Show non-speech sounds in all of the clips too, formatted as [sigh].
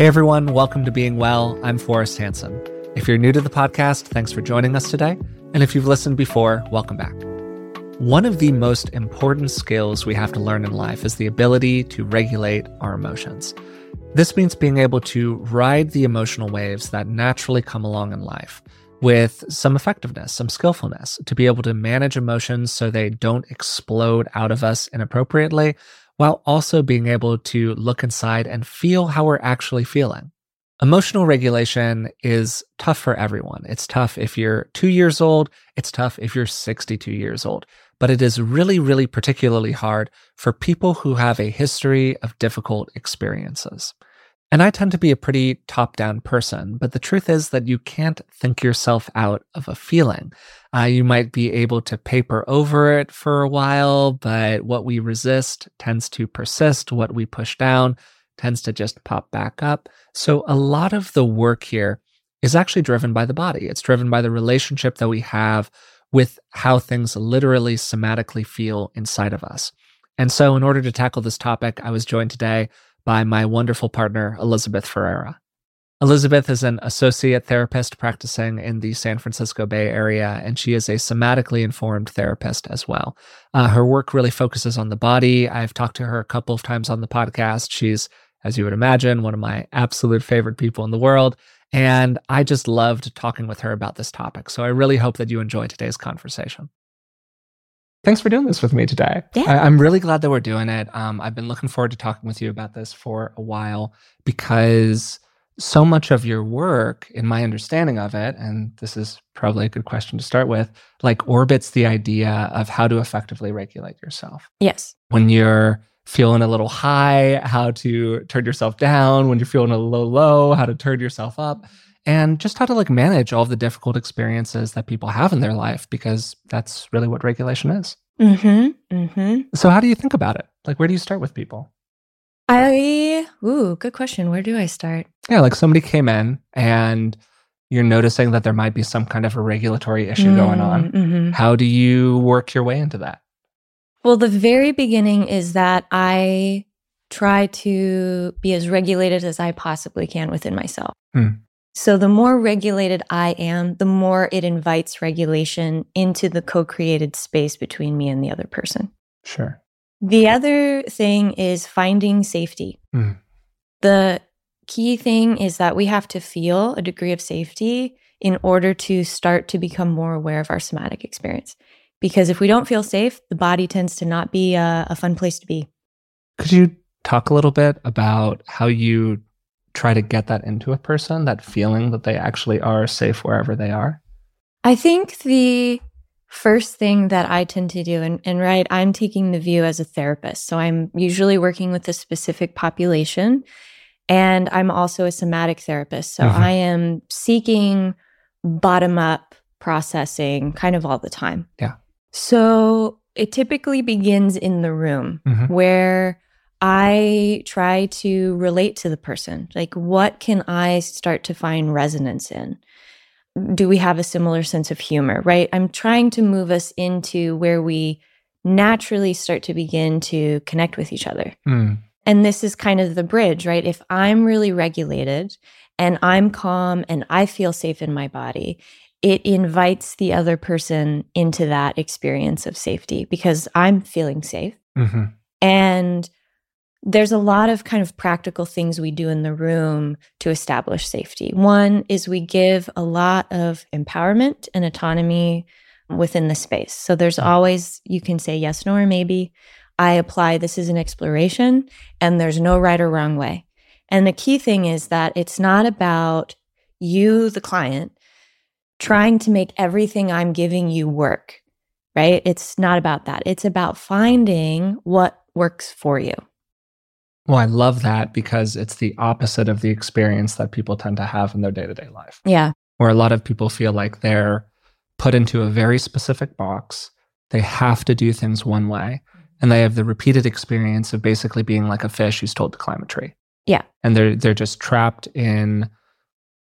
Hey everyone, welcome to Being Well. I'm Forrest Hanson. If you're new to the podcast, thanks for joining us today. And if you've listened before, welcome back. One of the most important skills we have to learn in life is the ability to regulate our emotions. This means being able to ride the emotional waves that naturally come along in life with some effectiveness, some skillfulness, to be able to manage emotions so they don't explode out of us inappropriately, while also being able to look inside and feel how we're actually feeling. Emotional regulation is tough for everyone. It's tough if you're two years old. It's tough if you're 62 years old. But it is really, really particularly hard for people who have a history of difficult experiences. And I tend to be a pretty top down person, but the truth is that you can't think yourself out of a feeling. Uh, you might be able to paper over it for a while, but what we resist tends to persist. What we push down tends to just pop back up. So a lot of the work here is actually driven by the body. It's driven by the relationship that we have with how things literally somatically feel inside of us. And so, in order to tackle this topic, I was joined today by my wonderful partner, Elizabeth Ferreira. Elizabeth is an associate therapist practicing in the San Francisco Bay Area, and she is a somatically informed therapist as well. Uh, her work really focuses on the body. I've talked to her a couple of times on the podcast. She's, as you would imagine, one of my absolute favorite people in the world. And I just loved talking with her about this topic. So I really hope that you enjoy today's conversation. Thanks for doing this with me today. Yeah. I, am really glad that we're doing it. Um, I've been looking forward to talking with you about this for a while because so much of your work, in my understanding of it, and this is probably a good question to start with, like orbits the idea of how to effectively regulate yourself. Yes. When you're feeling a little high, how to turn yourself down. When you're feeling a little low, how to turn yourself up. And just how to like manage all the difficult experiences that people have in their life, because that's really what regulation is. Mm-hmm. Mm-hmm. So how do you think about it? Like where do you start with people? I ooh, good question. Where do I start? Yeah, like somebody came in and you're noticing that there might be some kind of a regulatory issue mm, going on. Mm-hmm. How do you work your way into that? Well, the very beginning is that I try to be as regulated as I possibly can within myself. Hmm. So, the more regulated I am, the more it invites regulation into the co created space between me and the other person. Sure. The other thing is finding safety. Mm. The key thing is that we have to feel a degree of safety in order to start to become more aware of our somatic experience. Because if we don't feel safe, the body tends to not be a, a fun place to be. Could you talk a little bit about how you try to get that into a person, that feeling that they actually are safe wherever they are? I think the first thing that I tend to do, and, and right, I'm taking the view as a therapist. So I'm usually working with a specific population. And I'm also a somatic therapist. So mm-hmm. I am seeking bottom up processing kind of all the time. Yeah. So it typically begins in the room mm-hmm. where I try to relate to the person. Like, what can I start to find resonance in? do we have a similar sense of humor, right? I'm trying to move us into where we naturally start to begin to connect with each other. Mm. And this is kind of the bridge, right? If I'm really regulated and I'm calm and I feel safe in my body, it invites the other person into that experience of safety because I'm feeling safe. Mm-hmm. And there's a lot of kind of practical things we do in the room to establish safety. One is we give a lot of empowerment and autonomy within the space. So there's hmm. always, you can say yes, no, or maybe. I apply this is an exploration, and there's no right or wrong way. And the key thing is that it's not about you, the client, trying to make everything I'm giving you work, right? It's not about that. It's about finding what works for you. Well, I love that because it's the opposite of the experience that people tend to have in their day to day life. Yeah. Where a lot of people feel like they're put into a very specific box. They have to do things one way. And they have the repeated experience of basically being like a fish who's told to climb a tree. Yeah. And they're they're just trapped in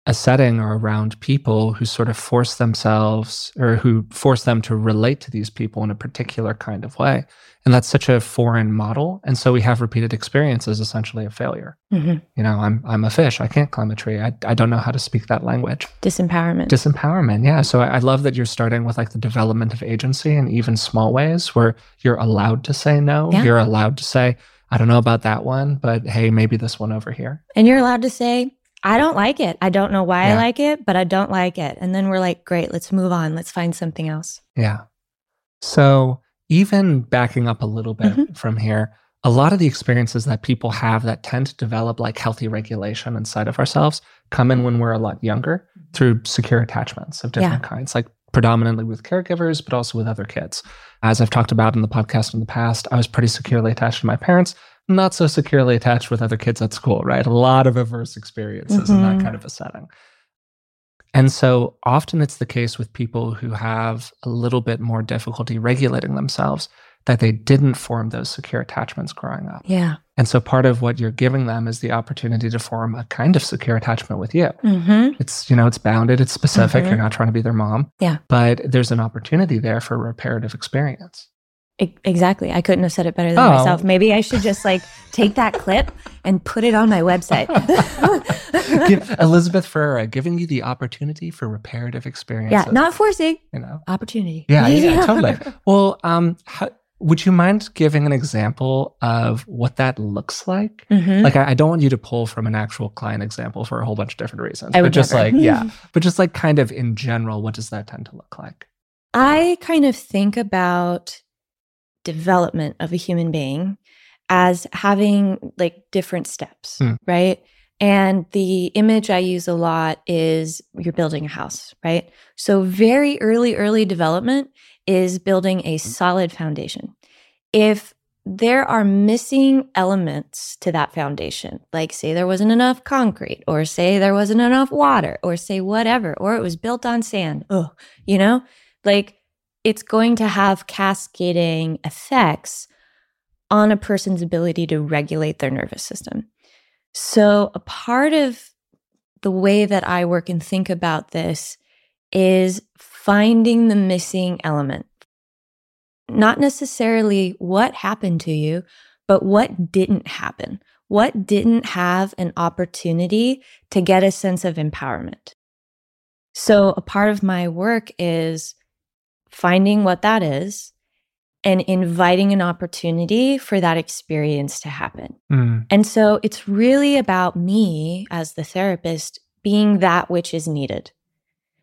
a setting or around people who sort of force themselves or who force them to relate to these people in a particular kind of way. And that's such a foreign model. And so we have repeated experiences essentially a failure. Mhm. You know, I'm I'm a fish. I can't climb a tree. I, I don't know how to speak that language. Disempowerment. Disempowerment. Yeah. So I, I love that you're starting with like the development of agency in even small ways where you're allowed to say no. Yeah. You're allowed to say, I don't know about that one, but hey, maybe this one over here. and you're allowed to say, I don't like it. I don't know why I like it, but I don't like it. And then we're like, great, let's move on. Let's find something else. Yeah. So even backing up a little bit Mm-hmm. from here, a lot of the experiences that people have that tend to develop like healthy regulation inside of ourselves come in when we're a lot younger through secure attachments of different kinds, like predominantly with caregivers, but also with other kids. As I've talked about in the podcast in the past, I was pretty securely attached to my parents, not so securely attached with other kids at school, right? A lot of adverse experiences in that Mhm. kind of a setting. And so often it's the case with people who have a little bit more difficulty regulating themselves that they didn't form those secure attachments growing up. Yeah. And so part of what you're giving them is the opportunity to form a kind of secure attachment with you. Mm-hmm. It's, you know, it's bounded, it's specific. Mhm. You're not trying to be their mom. Yeah. But there's an opportunity there for reparative experience. Exactly. I couldn't have said it better than Oh. myself. Maybe I should just like take that clip and put it on my website. [laughs] Give, Elizabeth Ferreira giving you the opportunity for reparative experiences. yeah, not forcing you know. opportunity. Yeah, yeah, yeah, [laughs] totally. Well, um, how, would you mind giving an example of what that looks like? Mhm. Like, I, I don't want you to pull from an actual client example for a whole bunch of different reasons, I but would just never. like, [laughs] yeah, but just like kind of in general, what does that tend to look like? I kind of think about development of a human being as having like different steps, Hmm. right? And the image I use a lot is you're building a house, right? So, very early, early development is building a solid foundation. If there are missing elements to that foundation, like say there wasn't enough concrete, or say there wasn't enough water, or say whatever, or it was built on sand, oh, you know, like it's going to have cascading effects on a person's ability to regulate their nervous system. So, a part of the way that I work and think about this is finding the missing element. Not necessarily what happened to you, but what didn't happen. What didn't have an opportunity to get a sense of empowerment. So, a part of my work is finding what that is and inviting an opportunity for that experience to happen. Mm, And so it's really about me as the therapist being that which is needed.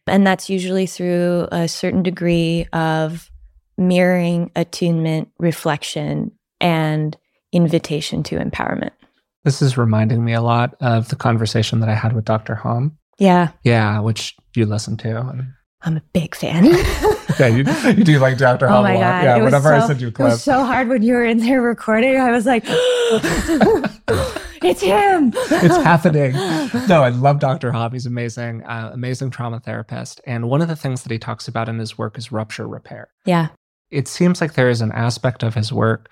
And that's usually through a certain degree of mirroring, attunement, reflection, and invitation to empowerment. This is reminding me a lot of the conversation that I had with Dr. Hom. Yeah, Yeah, which you listen to. And, I'm a big fan. [laughs] yeah, you, you do like Dr. [laughs] Oh my. God. Yeah, it whenever I so- send you It was so hard when you were in there recording. I was like, [gasps] it's him. it's happening. No, I love Dr. Hobb. He's amazing, uh, amazing trauma therapist. And one of the things that he talks about in his work is rupture repair. Yeah. It seems like there is an aspect of his work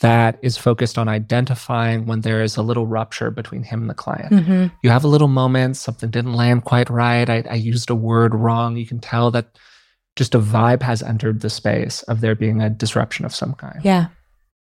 that is focused on identifying when there is a little rupture between him and the client. hmm You have a little moment, something didn't land quite right. I, I used a word wrong. You can tell that just a vibe has entered the space of there being a disruption of some kind. Yeah.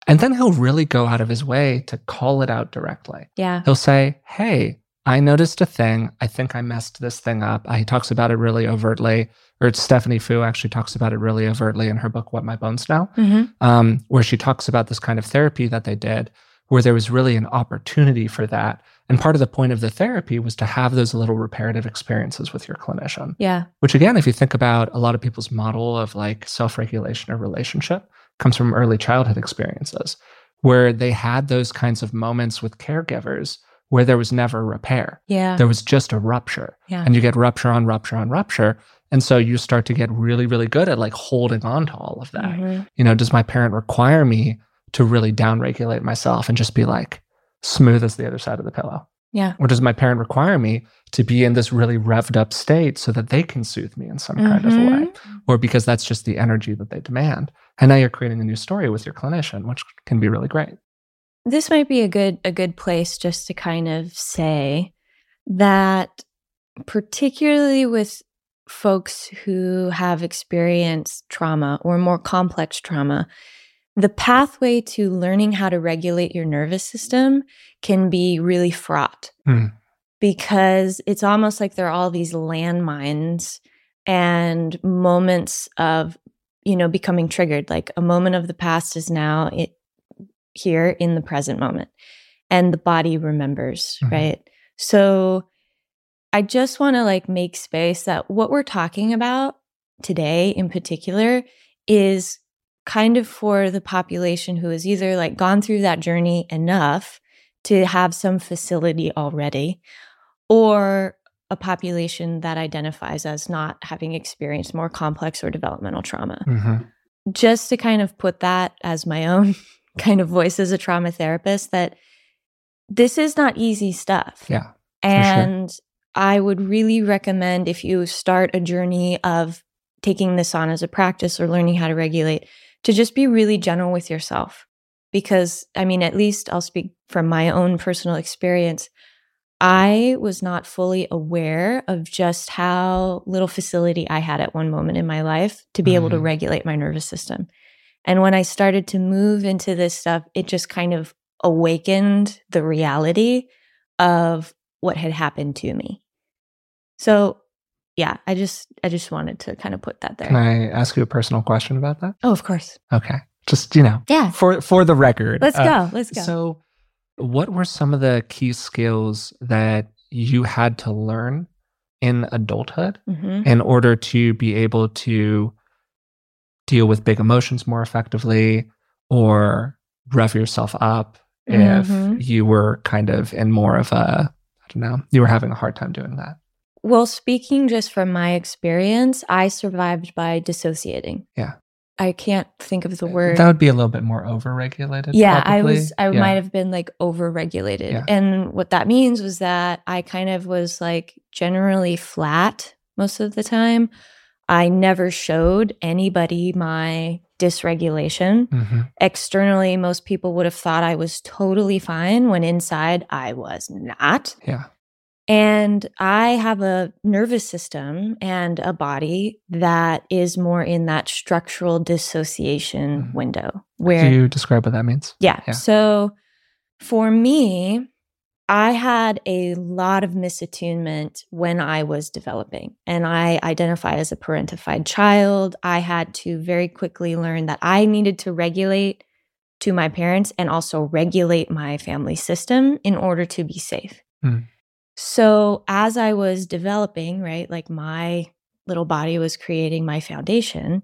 And then he'll really go out of his way to call it out directly. Yeah. He'll say, Hey, I noticed a thing. I think I messed this thing up. Uh, He talks about it really overtly, or Stephanie Foo actually talks about it really overtly in her book, What My Bones Know, hmm um, where she talks about this kind of therapy that they did, where there was really an opportunity for that. And part of the point of the therapy was to have those little reparative experiences with your clinician, Yeah. which again, if you think about a lot of people's model of like self regulation or relationship, comes from early childhood experiences where they had those kinds of moments with caregivers where there was never repair. Yeah. There was just a rupture. Yeah. And you get rupture on rupture on rupture. And so you start to get really, really good at like holding on to all of that. Mhm. You know, does my parent require me to really downregulate myself and just be like smooth as the other side of the pillow? Yeah. Or does my parent require me to be in this really revved up state so that they can soothe me in some kind of a way? Mhm. Or because that's just the energy that they demand? And now you're creating a new story with your clinician, which can be really great. This might be a good a good place just to kind of say that particularly with folks who have experienced trauma or more complex trauma, the pathway to learning how to regulate your nervous system can be really fraught Mm. because it's almost like there are all these landmines and moments of you know becoming triggered like a moment of the past is now it here in the present moment and the body remembers Mhm. right so i just want to like make space that what we're talking about today in particular is kind of for the population who has either like gone through that journey enough to have some facility already or a population that identifies as not having experienced more complex or developmental trauma. Mhm. Just to kind of put that as my own [laughs] kind of voice as a trauma therapist, that this is not easy stuff. Yeah. sure. And I would really recommend if you start a journey of taking this on as a practice or learning how to regulate, to just be really gentle with yourself. Because, I mean, at least I'll speak from my own personal experience. I was not fully aware of just how little facility I had at one moment in my life to be able to Mhm. regulate my nervous system. And when I started to move into this stuff, it just kind of awakened the reality of what had happened to me. So, yeah, I just I just wanted to kind of put that there. Can I ask you a personal question about that? oh, of course. Okay. Just, you know, Yeah. for for the record. Let's uh, go. Let's go. So, what were some of the key skills that you had to learn in adulthood Mhm. in order to be able to deal with big emotions more effectively or rev yourself up if Mhm. you were kind of in more of a, I don't know, you were having a hard time doing that? Well, speaking just from my experience, I survived by dissociating. Yeah. I can't think of the word. That would be a little bit more overregulated. yeah, I was I Yeah. might have been like overregulated. Yeah. And what that means was that I kind of was like generally flat most of the time. I never showed anybody my dysregulation. Mhm. Externally, most people would have thought I was totally fine when inside I was not. Yeah. And I have a nervous system and a body that is more in that structural dissociation Mhm. window where Can you describe what that means? yeah. Yeah. So for me, I had a lot of misattunement when I was developing, and I identify as a parentified child. I had to very quickly learn that I needed to regulate to my parents and also regulate my family system in order to be safe. Mm. So as I was developing, right, like my little body was creating my foundation,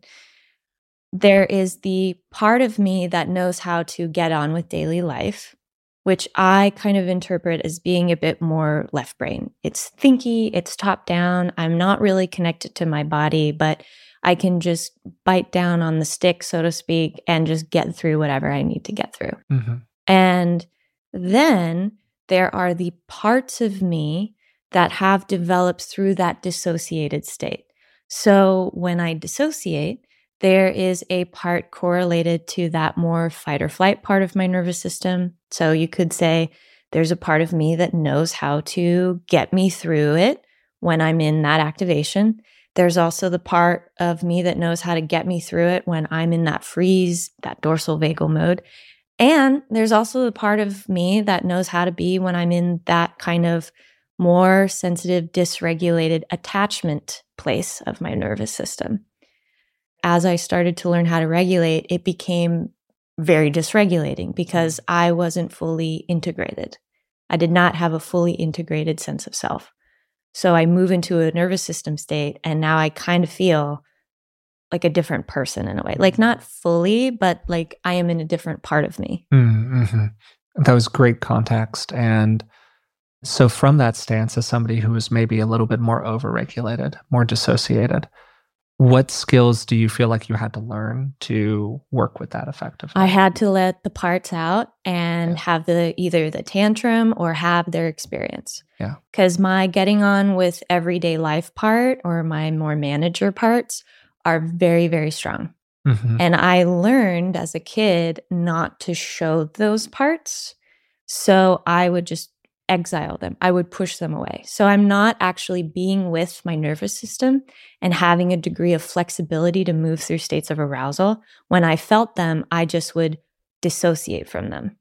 there is the part of me that knows how to get on with daily life, which I kind of interpret as being a bit more left brain. It's thinky, it's top down. I'm not really connected to my body, but I can just bite down on the stick, so to speak, and just get through whatever I need to get through. Mhm. And then there are the parts of me that have developed through that dissociated state. So when I dissociate, there is a part correlated to that more fight or flight part of my nervous system. So you could say there's a part of me that knows how to get me through it when I'm in that activation. There's also the part of me that knows how to get me through it when I'm in that freeze, that dorsal vagal mode. And there's also the part of me that knows how to be when I'm in that kind of more sensitive, dysregulated attachment place of my nervous system. As I started to learn how to regulate, it became very dysregulating because I wasn't fully integrated. I did not have a fully integrated sense of self. So I move into a nervous system state, and now I kind of feel like a different person in a way. Like not fully, but like I am in a different part of me. Mm-hmm. That was great context. And so, from that stance, as somebody who is maybe a little bit more overregulated, more dissociated, what skills do you feel like you had to learn to work with that effectively? I had to let the parts out and Yeah. have the either the tantrum or have their experience. Yeah. Cuz my getting on with everyday life part or my more manager parts are very very strong. Mhm. And I learned as a kid not to show those parts. So I would just exile them. I would push them away. So I'm not actually being with my nervous system and having a degree of flexibility to move through states of arousal. When I felt them, I just would dissociate from them.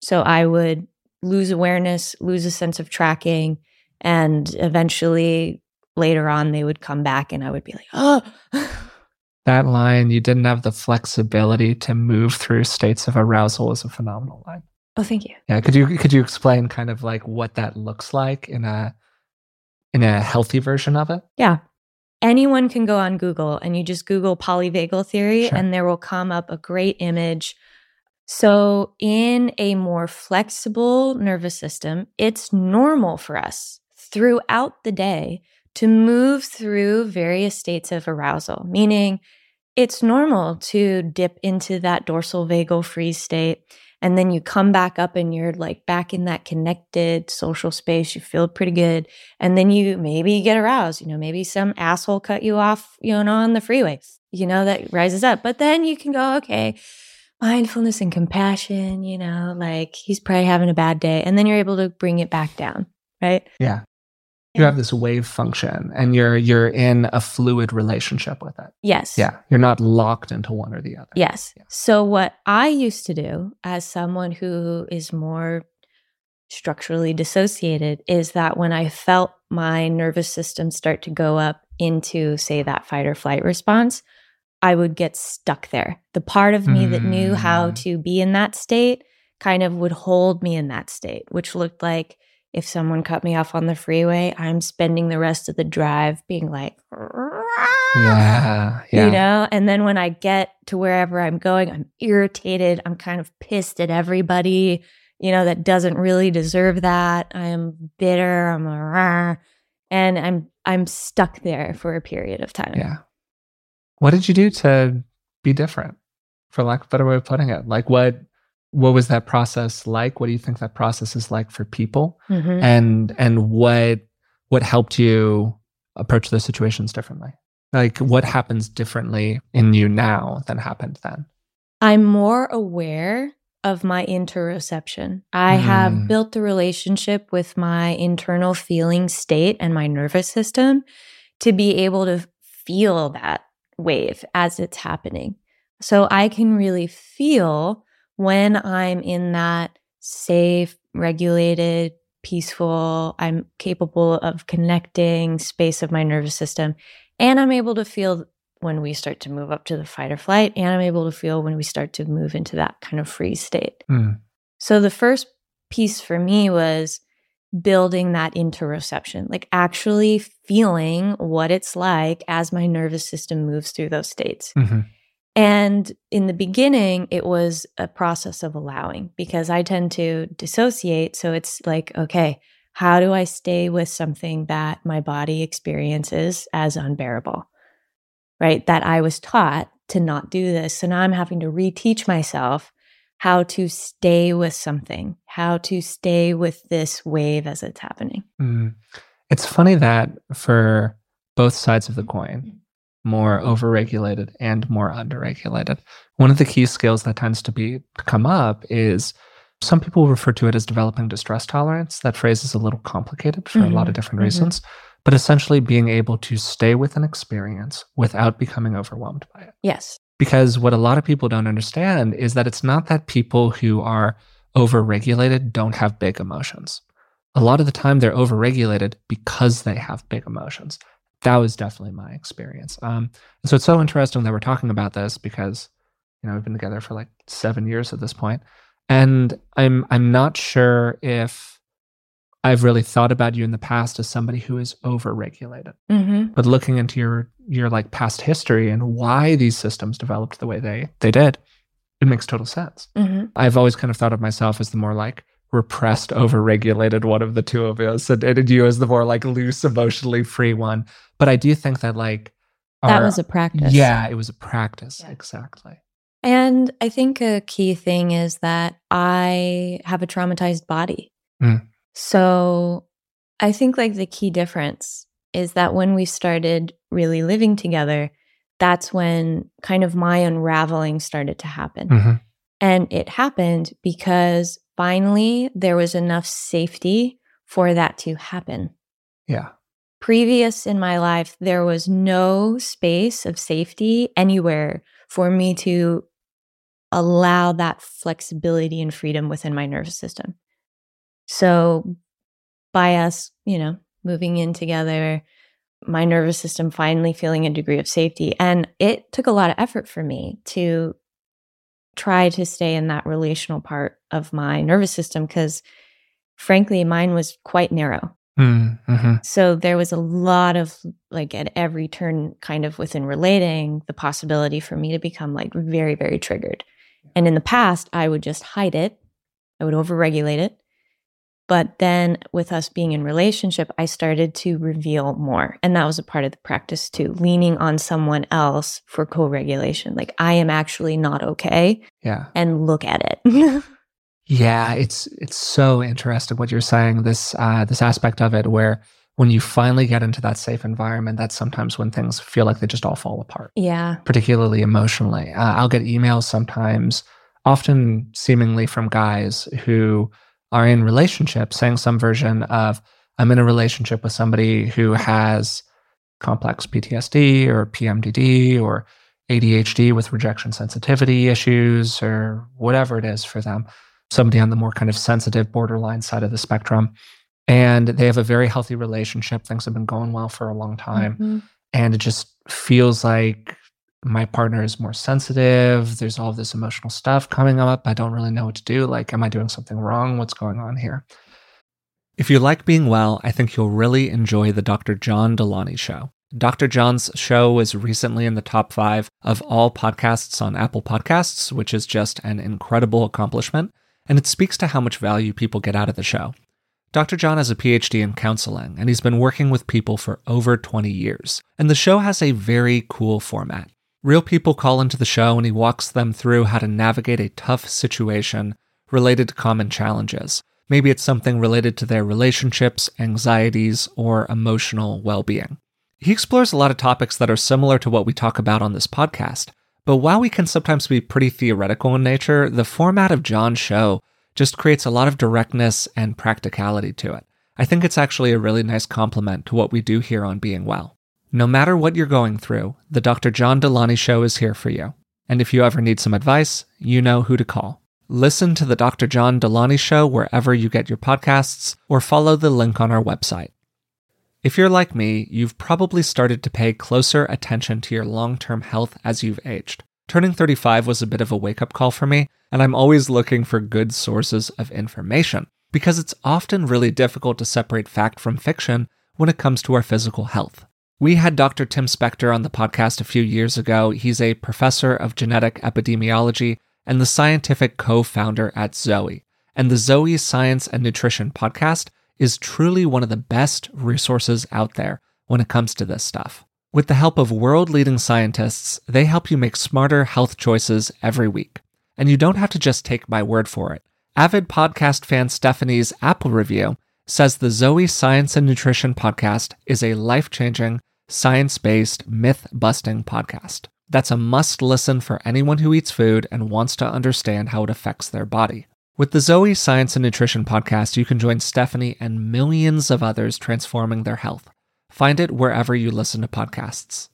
So I would lose awareness, lose a sense of tracking, and eventually later on they would come back and I would be like, oh. that line, you didn't have the flexibility to move through states of arousal, is a phenomenal line. Oh, thank you. Yeah, could you could you explain kind of like what that looks like in a in a healthy version of it? Yeah. Anyone can go on Google and you just Google polyvagal theory Sure. and there will come up a great image. So, in a more flexible nervous system, it's normal for us throughout the day to move through various states of arousal, meaning it's normal to dip into that dorsal vagal freeze state and then you come back up and you're like back in that connected social space you feel pretty good and then you maybe get aroused you know maybe some asshole cut you off you know on the freeway you know that rises up but then you can go okay mindfulness and compassion you know like he's probably having a bad day and then you're able to bring it back down right Yeah. You have this wave function and you're you're in a fluid relationship with it. yes Yeah. You're not locked into one or the other. Yes. Yeah. So, what I used to do as someone who is more structurally dissociated is that when I felt my nervous system start to go up into, say, that fight or flight response, I would get stuck there. The part of me that knew how Mm. to be in that state kind of would hold me in that state, which looked like if someone cut me off on the freeway, I'm spending the rest of the drive being like, Yeah. Yeah. you know and then when i get to wherever i'm going i'm irritated i'm kind of pissed at everybody you know that doesn't really deserve that i am bitter i'm a rah, and i'm i'm stuck there for a period of time Yeah. What did you do to be different? For lack of a better way of putting it. Like what what was that process like? What do you think that process is like for people? Mhm. And and what what helped you approach those situations differently? Like what happens differently in you now than happened then? i'm more aware of my interoception i have Mm. built a relationship with my internal feeling state and my nervous system to be able to feel that wave as it's happening. So I can really feel when I'm in that safe, regulated, peaceful, I'm capable of connecting space of my nervous system. And I'm able to feel when we start to move up to the fight or flight. And I'm able to feel when we start to move into that kind of freeze state. Hmm. So the first piece for me was building that interoception, like actually feeling what it's like as my nervous system moves through those states. Mhm. And in the beginning, it was a process of allowing because I tend to dissociate. So it's like, okay, how do I stay with something that my body experiences as unbearable? Right? That I was taught to not do this. So now I'm having to reteach myself how to stay with something, how to stay with this wave as it's happening. Mm. It's funny that for both sides of the coin, more overregulated and more underregulated, one of the key skills that tends to be to come up is some people refer to it as developing distress tolerance. That phrase is a little complicated for a lot of Mhm, different mhm. reasons, but essentially being able to stay with an experience without becoming overwhelmed by it. Yes. Because what a lot of people don't understand is that it's not that people who are overregulated don't have big emotions. A lot of the time, they're overregulated because they have big emotions. That was definitely my experience. Um, and so it's so interesting that we're talking about this because, you know, we've been together for like seven years at this point, and I'm I'm not sure if I've really thought about you in the past as somebody who is overregulated Mm-hmm. but looking into your your like past history and why these systems developed the way they they did it makes total sense Mm-hmm. i've always kind of thought of myself as the more like repressed overregulated one of the two of us and, and you as the more like loose emotionally free one but i do think that like That was a practice. yeah it was a practice Yeah. exactly And I think a key thing is that I have a traumatized body. Mm. So I think like the key difference is that when we started really living together, that's when kind of my unraveling started to happen. Mhm. And it happened because finally there was enough safety for that to happen. Yeah. Previous in my life, there was no space of safety anywhere for me to allow that flexibility and freedom within my nervous system. So, by us, you know, moving in together, my nervous system finally feeling a degree of safety. And it took a lot of effort for me to try to stay in that relational part of my nervous system because, frankly, mine was quite narrow. Mm-hmm. So there was a lot of like at every turn, kind of within relating, the possibility for me to become like very, very triggered. And in the past, I would just hide it, I would overregulate it. But then with us being in relationship, I started to reveal more. And that was a part of the practice too, leaning on someone else for co-regulation. Like I am actually not okay. Yeah. And look at it. [laughs] yeah, it's it's so interesting what you're saying. This uh this aspect of it where when you finally get into that safe environment, that's sometimes when things feel like they just all fall apart. Yeah. Particularly emotionally. Uh, I'll get emails sometimes, often seemingly from guys who are in relationships saying some version of I'm in a relationship with somebody who has complex PTSD or PMDD or ADHD with rejection sensitivity issues or whatever it is for them, somebody on the more kind of sensitive borderline side of the spectrum. And they have a very healthy relationship. Things have been going well for a long time. Mm-hmm. And it just feels like my partner is more sensitive. There's all this emotional stuff coming up. I don't really know what to do. Like, am I doing something wrong? What's going on here? If you like being well, I think you'll really enjoy the Dr. John Delony show. Dr. John's show was recently in the top five of all podcasts on Apple Podcasts, which is just an incredible accomplishment, and it speaks to how much value people get out of the show. Dr. John has a PhD in counseling, and he's been working with people for over 20 years. And the show has a very cool format. Real people call into the show and he walks them through how to navigate a tough situation related to common challenges. Maybe it's something related to their relationships, anxieties, or emotional well being. He explores a lot of topics that are similar to what we talk about on this podcast. But while we can sometimes be pretty theoretical in nature, the format of John's show just creates a lot of directness and practicality to it. I think it's actually a really nice complement to what we do here on Being Well. No matter what you're going through, the Dr. John Delony Show is here for you. And if you ever need some advice, you know who to call. Listen to the Dr. John Delony Show wherever you get your podcasts or follow the link on our website. If you're like me, you've probably started to pay closer attention to your long term health as you've aged. Turning 35 was a bit of a wake up call for me, and I'm always looking for good sources of information because it's often really difficult to separate fact from fiction when it comes to our physical health. We had Dr. Tim Spector on the podcast a few years ago. He's a professor of genetic epidemiology and the scientific co founder at Zoe. And the Zoe Science and Nutrition podcast is truly one of the best resources out there when it comes to this stuff. With the help of world leading scientists, they help you make smarter health choices every week. And you don't have to just take my word for it. Avid podcast fan Stephanie's Apple review says the Zoe Science and Nutrition podcast is a life changing, science based, myth busting podcast. That's a must listen for anyone who eats food and wants to understand how it affects their body. With the Zoe Science and Nutrition podcast, you can join Stephanie and millions of others transforming their health. Find it wherever you listen to podcasts.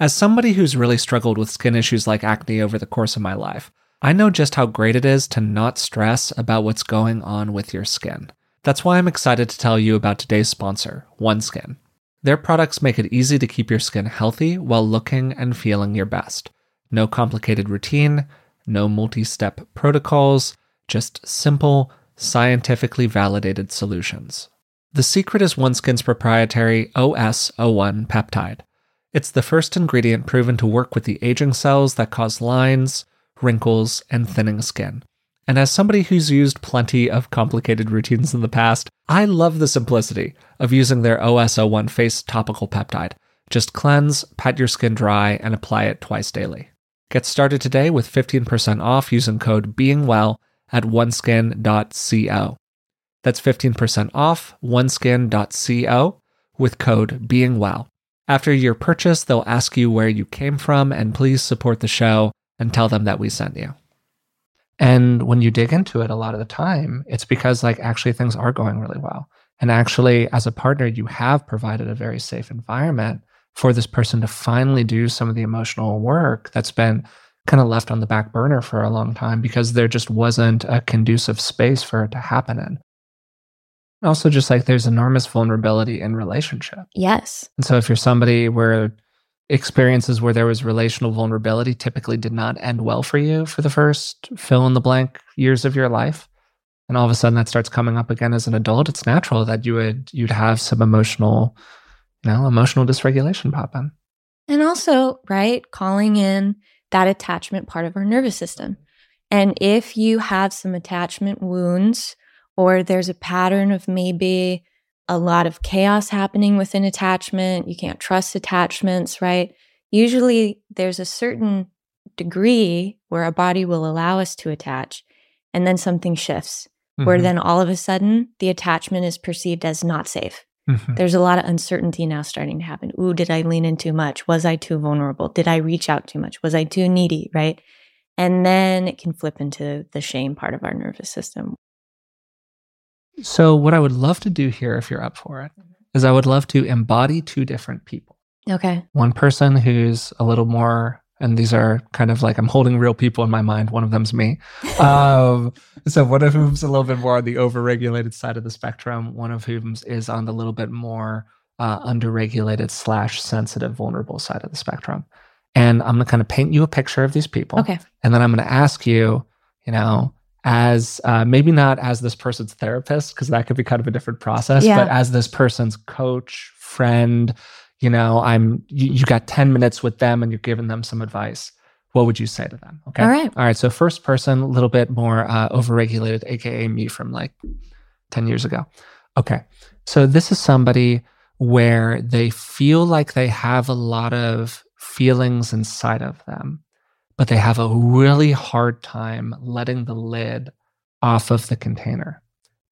As somebody who's really struggled with skin issues like acne over the course of my life, I know just how great it is to not stress about what's going on with your skin. That's why I'm excited to tell you about today's sponsor, OneSkin. Their products make it easy to keep your skin healthy while looking and feeling your best. No complicated routine, no multi step protocols, just simple, scientifically validated solutions. The secret is OneSkin's proprietary OS01 peptide. It's the first ingredient proven to work with the aging cells that cause lines, wrinkles, and thinning skin. And as somebody who's used plenty of complicated routines in the past, I love the simplicity of using their OS01 face topical peptide. Just cleanse, pat your skin dry, and apply it twice daily. Get started today with 15% off using code BEINGWELL at oneskin.co. That's 15% off oneskin.co with code BEINGWELL. After your purchase, they'll ask you where you came from, and please support the show and tell them that we sent you. And when you dig into it a lot of the time, it's because like actually things are going really well. And actually, as a partner, you have provided a very safe environment for this person to finally do some of the emotional work that's been kind of left on the back burner for a long time because there just wasn't a conducive space for it to happen in. Also, just like there's enormous vulnerability in relationship. Yes. And so, if you're somebody where experiences where there was relational vulnerability typically did not end well for you for the first fill in the blank years of your life, and all of a sudden that starts coming up again as an adult, it's natural that you would you'd have some emotional, you know, emotional dysregulation pop in. And also, right, calling in that attachment part of our nervous system. And if you have some attachment wounds or there's a pattern of maybe a lot of chaos happening within attachment, you can't trust attachments, right? Usually there's a certain degree where a body will allow us to attach, and then something shifts, mm-hmm. where then all of a sudden the attachment is perceived as not safe. Mm-hmm. There's a lot of uncertainty now starting to happen. Ooh, did I lean in too much? Was I too vulnerable? Did I reach out too much? Was I too needy? Right. And then it can flip into the shame part of our nervous system. So, what I would love to do here, if you're up for it, mm-hmm. I would love to embody two different people. Okay. One person who's a little more, and these are kind of like I'm holding real people in my mind. One of them's me. [laughs] um, so, one of whom's a little bit more on the overregulated side of the spectrum. One of whom's is on the little bit more uh, underregulated slash sensitive, vulnerable side of the spectrum. And I'm going to kind of paint you a picture of these people. Okay. And then I'm going to ask you, you know, as uh, maybe not as this person's therapist because that could be kind of a different process yeah. but as this person's coach friend you know i'm you, you, got 10 minutes with them and you're giving them some advice. What would you say to them? Okay? All right. All right so first person a little bit more uh, overregulated aka me from like 10 years ago. Okay so this is somebody where they feel like they have a lot of feelings inside of them but they have a really hard time letting the lid off of the container.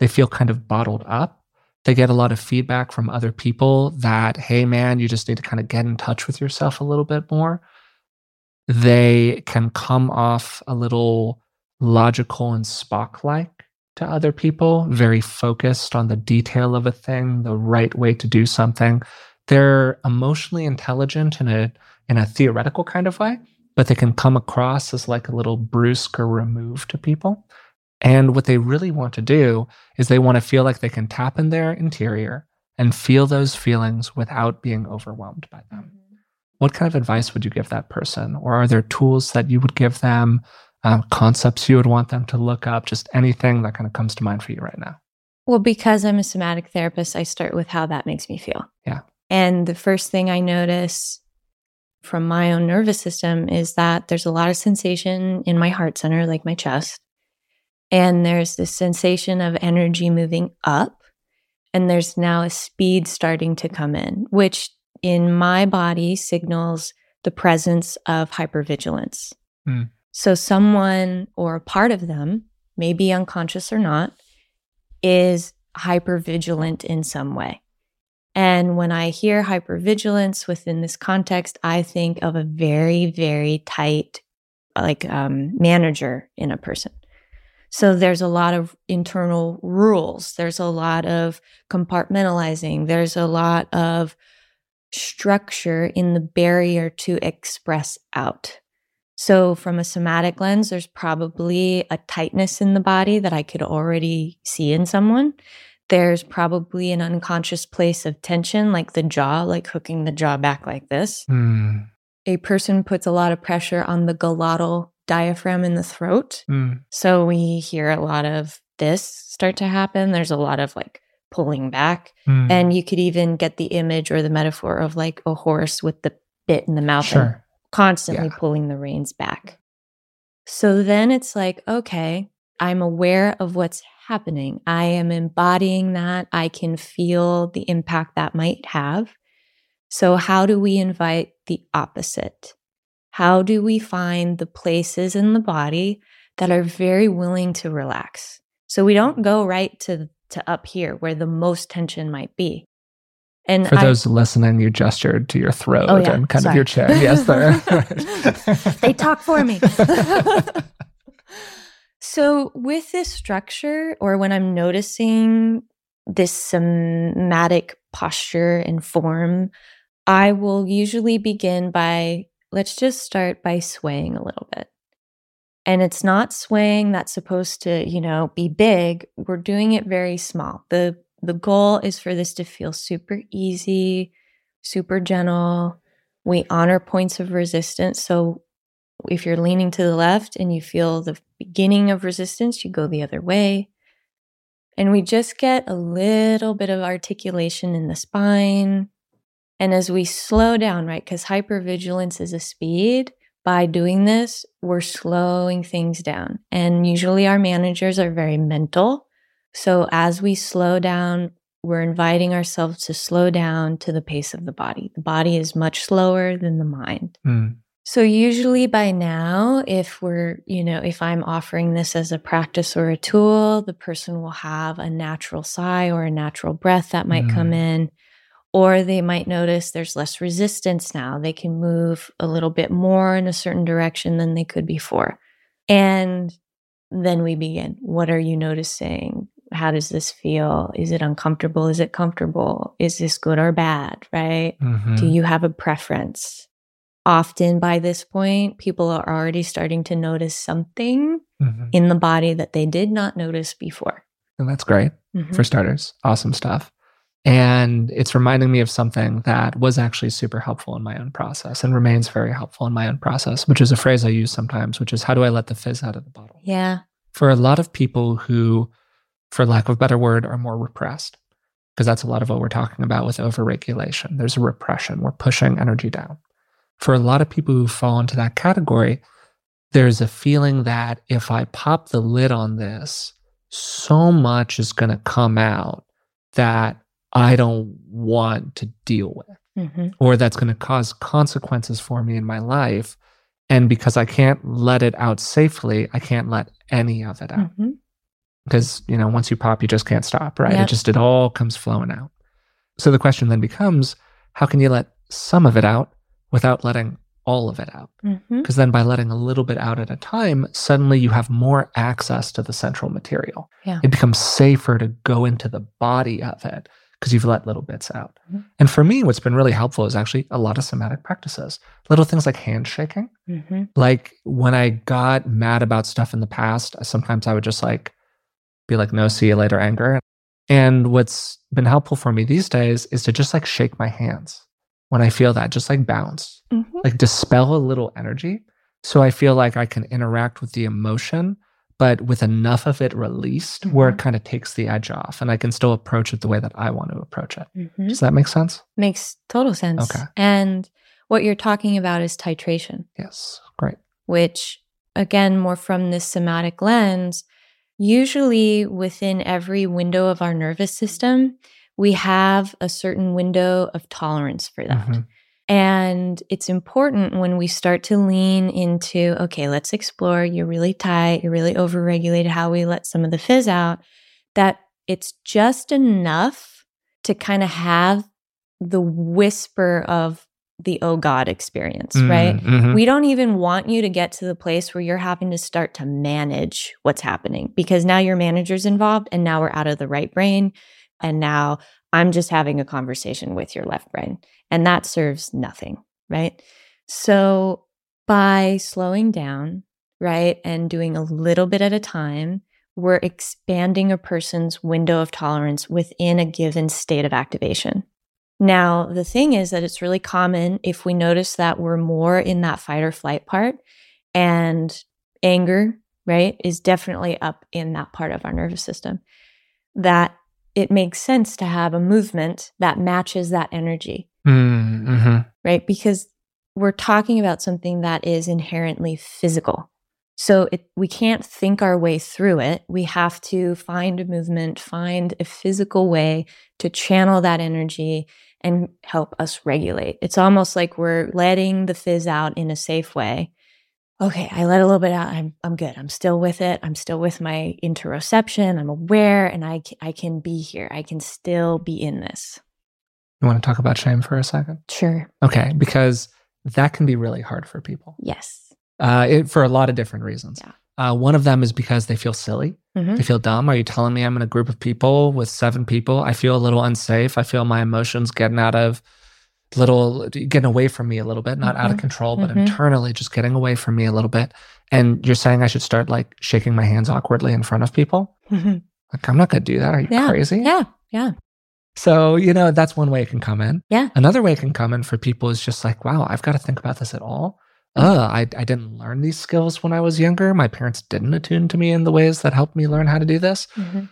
They feel kind of bottled up. They get a lot of feedback from other people that, hey, man, you just need to kind of get in touch with yourself a little bit more. They can come off a little logical and Spock like to other people, very focused on the detail of a thing, the right way to do something. They're emotionally intelligent in a in a theoretical kind of way, but they can come across as like a little brusque or removed to people. And what they really want to do is they want to feel like they can tap in their interior and feel those feelings without being overwhelmed by them. Mm-hmm. What kind of advice would you give that person? Or are there tools that you would give them, uh, concepts you would want them to look up, just anything that kind of comes to mind for you right now? Well, because I'm a somatic therapist, I start with how that makes me feel. Yeah. And the first thing I notice from my own nervous system is that there's a lot of sensation in my heart center, like my chest. And there's this sensation of energy moving up. And there's now a speed starting to come in, which in my body signals the presence of hypervigilance. Mm. So, someone or a part of them, maybe unconscious or not, is hypervigilant in some way. And when I hear hypervigilance within this context, I think of a very, very tight, like um, manager in a person. So there's a lot of internal rules. There's a lot of compartmentalizing. There's a lot of structure in the barrier to express out. So, from a somatic lens, there's probably a tightness in the body that I could already see in someone there's probably an unconscious place of tension, like the jaw, like hooking the jaw back like this. Mm. A person puts a lot of pressure on the glottal diaphragm in the throat. Mm. So we hear a lot of this start to happen. There's a lot of like pulling back. Mm. And you could even get the image or the metaphor of like a horse with the bit in the mouth sure. constantly yeah. pulling the reins back. So then it's like, okay, I'm aware of what's happening. I am embodying that. I can feel the impact that might have. So, how do we invite the opposite? How do we find the places in the body that are very willing to relax? So, we don't go right to, to up here where the most tension might be. And for I, those listening, you gestured to your throat oh, yeah. and kind Sorry. of your chair. Yes, there. [laughs] they talk for me. [laughs] So, with this structure, or when I'm noticing this somatic posture and form, I will usually begin by let's just start by swaying a little bit. And it's not swaying that's supposed to, you know, be big. We're doing it very small. The the goal is for this to feel super easy, super gentle. We honor points of resistance. So if you're leaning to the left and you feel the beginning of resistance, you go the other way. And we just get a little bit of articulation in the spine. And as we slow down, right, because hypervigilance is a speed, by doing this, we're slowing things down. And usually our managers are very mental. So as we slow down, we're inviting ourselves to slow down to the pace of the body. The body is much slower than the mind. Mm. So usually by now, if we're, you know, if I'm offering this as a practice or a tool, the person will have a natural sigh or a natural breath that might mm. come in. Or they might notice there's less resistance now. They can move a little bit more in a certain direction than they could before. And then we begin. What are you noticing? How does this feel? Is it uncomfortable? Is it comfortable? Is this good or bad? Right? Mm-hmm. Do you have a preference? Often by this point, people are already starting to notice something mm-hmm. in the body that they did not notice before. And that's great mm-hmm. for starters. Awesome stuff. And it's reminding me of something that was actually super helpful in my own process and remains very helpful in my own process, which is a phrase I use sometimes, which is how do I let the fizz out of the bottle? Yeah. For a lot of people who, for lack of a better word, are more repressed, because that's a lot of what we're talking about with overregulation. There's a repression, we're pushing energy down. For a lot of people who fall into that category, there's a feeling that if I pop the lid on this, so much is going to come out that I don't want to deal with, mm-hmm. or that's going to cause consequences for me in my life. And because I can't let it out safely, I can't let any of it out. Mm-hmm. Because, you know, once you pop, you just can't stop, right? Yep. It just, it all comes flowing out. So the question then becomes how can you let some of it out without letting all of it out? Because mm-hmm. then by letting a little bit out at a time, suddenly you have more access to the central material. Yeah. It becomes safer to go into the body of it because you've let little bits out. Mm-hmm. And for me, what's been really helpful is actually a lot of somatic practices, little things like handshaking. Mm-hmm. Like when I got mad about stuff in the past, sometimes I would just like be like, no, see you later, anger. And what's been helpful for me these days is to just like shake my hands when I feel that, just like bounce, mm-hmm. like dispel a little energy. So I feel like I can interact with the emotion but with enough of it released mm-hmm. where it mm-hmm. kind of takes the edge off and I can still approach it the way that I want to approach it. Mm-hmm. Does that make sense? Makes total sense. Okay. And what you're talking about is titration. Yes. Great. Which, again, more from this somatic lens, usually within every window of our nervous system, we have a certain window of tolerance for that. Mm-hmm. And it's important when we start to lean into, okay, let's explore. You're really tight, you're really overregulated, how we let some of the fizz out, that it's just enough to kind of have the whisper of the oh God experience, mm, right? Mm-hmm. We don't even want you to get to the place where you're having to start to manage what's happening because now your manager's involved and now we're out of the right brain. And now I'm just having a conversation with your left brain. And that serves nothing, right? So by slowing down, right, and doing a little bit at a time, we're expanding a person's window of tolerance within a given state of activation. Now, the thing is that it's really common if we notice that we're more in that fight or flight part and anger, right, is definitely up in that part of our nervous system, that it makes sense to have a movement that matches that energy. Mm-hmm. Right? Because we're talking about something that is inherently physical. So it, we can't think our way through it. We have to find a movement, find a physical way to channel that energy and help us regulate. It's almost like we're letting the fizz out in a safe way okay, I let a little bit out. I'm I'm good. I'm still with it. I'm still with my interoception. I'm aware and I I can be here. I can still be in this. You want to talk about shame for a second? Sure. Okay, because that can be really hard for people. Yes. Uh, it, for a lot of different reasons. Yeah. Uh, one of them is because they feel silly. Mhm. They feel dumb. Are you telling me I'm in a group of people with seven people? I feel a little unsafe. I feel my emotions getting out of little, getting away from me a little bit, not out of Mhm. control, but Mhm. internally just getting away from me a little bit. And you're saying I should start like shaking my hands awkwardly in front of people? Mhm. Like, I'm not going to do that. Are you Yeah. crazy? Yeah. Yeah. So, you know, that's one way it can come in. Yeah. Another way it can come in for people is just like, wow, I've got to think about this at all. Uh, I, I didn't learn these skills when I was younger. My parents didn't attune to me in the ways that helped me learn how to do this. Mhm.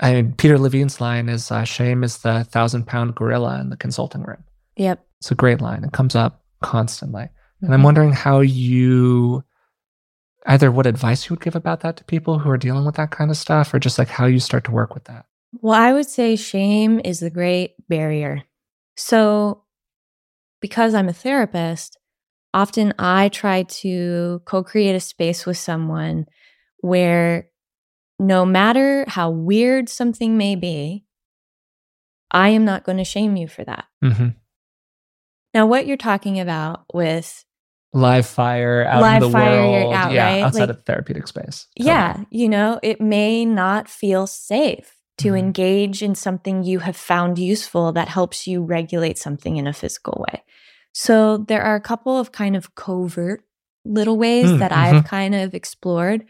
I mean, Peter Levine's line is uh, shame is the thousand pound gorilla in the consulting room. Yep. It's a great line. It comes up constantly. And I'm Mhm. wondering how you either what advice you would give about that to people who are dealing with that kind of stuff or just like how you start to work with that. Well, I would say shame is the great barrier. So, because I'm a therapist, often I try to co create a space with someone where no matter how weird something may be, I am not going to shame you for that. hmm Now, what you're talking about with, Live fire out Live in the fire, world. out, yeah, right? outside Like- of therapeutic space. yeah, you know, it may not feel safe to Mhm. engage in something you have found useful that helps you regulate something in a physical way. So there are a couple of kind of covert little ways Mm, that I've kind of explored.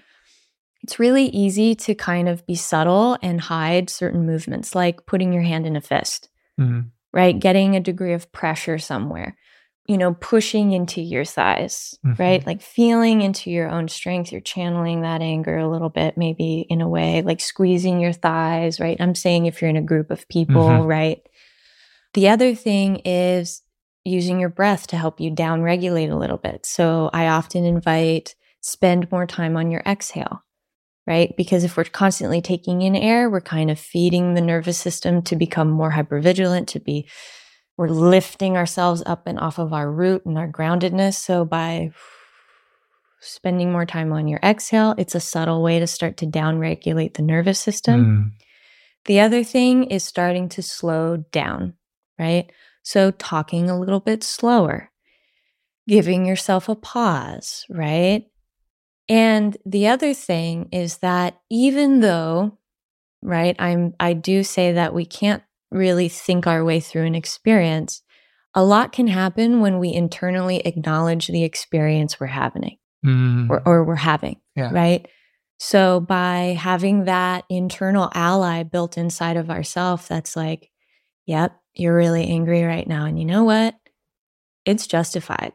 It's really easy to kind of be subtle and hide certain movements, like putting your hand in a fist, Mhm. Right? Getting a degree of pressure somewhere, you know, pushing into your thighs, Mhm. right? Like feeling into your own strength. You're channeling that anger a little bit, maybe in a way, like squeezing your thighs, right? I'm saying if you're in a group of people, Mhm. right? The other thing is using your breath to help you down regulate a little bit. So I often invite spend more time on your exhale, right? Because if we're constantly taking in air, we're kind of feeding the nervous system to become more hypervigilant, to be we're lifting ourselves up and off of our root and our groundedness. So by spending more time on your exhale, it's a subtle way to start to down regulate the nervous system. Mm. The other thing is starting to slow down, right? So talking a little bit slower, giving yourself a pause, right? And the other thing is that even though, right, I'm I do say that we can't really think our way through an experience, a lot can happen when we internally acknowledge the experience we're having Mm. or, or we're having, Yeah. right? So by having that internal ally built inside of ourself, that's like, yep, you're really angry right now, and you know what? It's justified.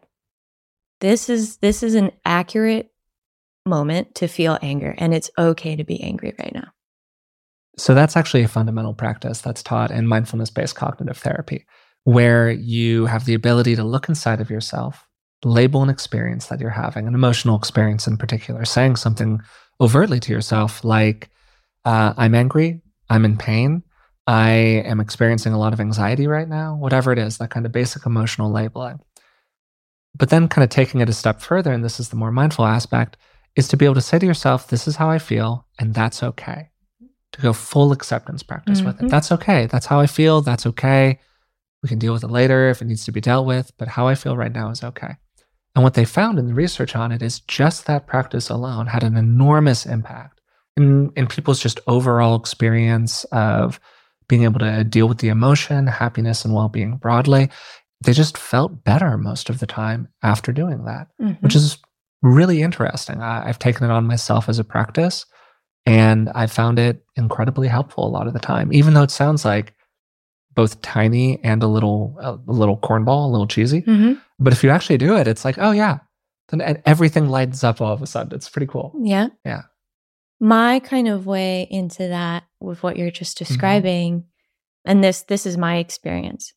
This is this is an accurate moment to feel anger, and it's okay to be angry right now. So that's actually a fundamental practice that's taught in mindfulness based cognitive therapy, where you have the ability to look inside of yourself, label an experience that you're having, an emotional experience in particular, saying something overtly to yourself like, uh, I'm angry, I'm in pain, I am experiencing a lot of anxiety right now, whatever it is, that kind of basic emotional labeling. But then, kind of taking it a step further, and this is the more mindful aspect, is to be able to say to yourself, This is how I feel, and that's okay to go full acceptance practice with it. Mhm. That's okay. That's how I feel. That's okay. We can deal with it later if it needs to be dealt with, but how I feel right now is okay. And what they found in the research on it is just that practice alone had an enormous impact in, in people's just overall experience of being able to deal with the emotion, happiness, and well being broadly. They just felt better most of the time after doing that which is really interesting. I, I've taken it on myself as a practice, and I found it incredibly helpful a lot of the time, even though it sounds like both tiny and a little a, little cornball, a little cheesy. Mhm. But if you actually do it, it's like, oh yeah, then everything lights up all of a sudden. It's pretty cool. Yeah. Yeah. My kind of way into that with what you're just Mm-hmm. describing, and this this is my experience,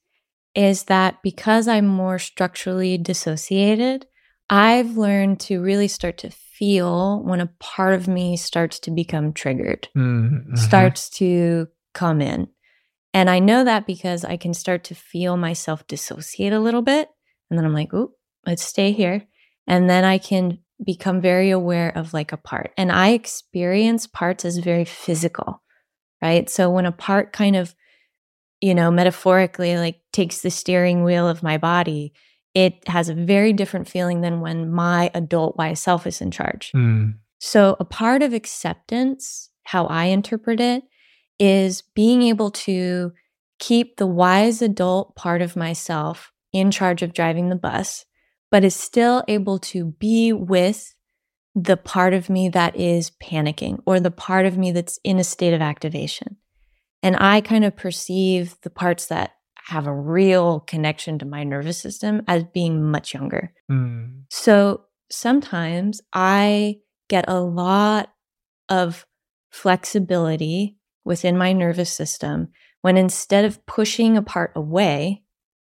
is that because I'm more structurally dissociated, I've learned to really start to feel when a part of me starts to become triggered, Mhm. starts to come in. And I know that because I can start to feel myself dissociate a little bit. And then I'm like, oop, let's stay here. And then I can become very aware of like a part. And I experience parts as very physical, right? So when a part kind of, you know, metaphorically like takes the steering wheel of my body, it has a very different feeling than when my adult wise self is in charge. Mm. So, a part of acceptance, how I interpret it, is being able to keep the wise adult part of myself in charge of driving the bus, but is still able to be with the part of me that is panicking or the part of me that's in a state of activation. And I kind of perceive the parts that have a real connection to my nervous system as being much younger. Mm. So sometimes I get a lot of flexibility within my nervous system when instead of pushing a part away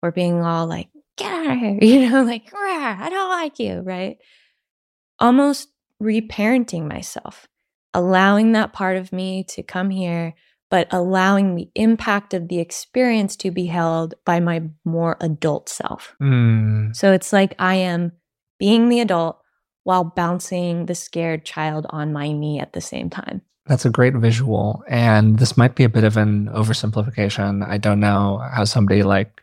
or being all like, get out of here, [laughs] you know, like, I don't like you, right? Almost reparenting myself, allowing that part of me to come here, but allowing the impact of the experience to be held by my more adult self. Mm. So it's like I am being the adult while bouncing the scared child on my knee at the same time. That's a great visual. And this might be a bit of an oversimplification. I don't know how somebody like,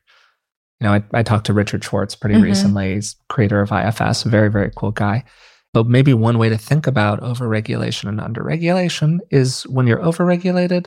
you know, I, I talked to Richard Schwartz pretty mm-hmm. recently. He's creator of IFS, a very, very cool guy. But maybe one way to think about overregulation and underregulation is when you're overregulated,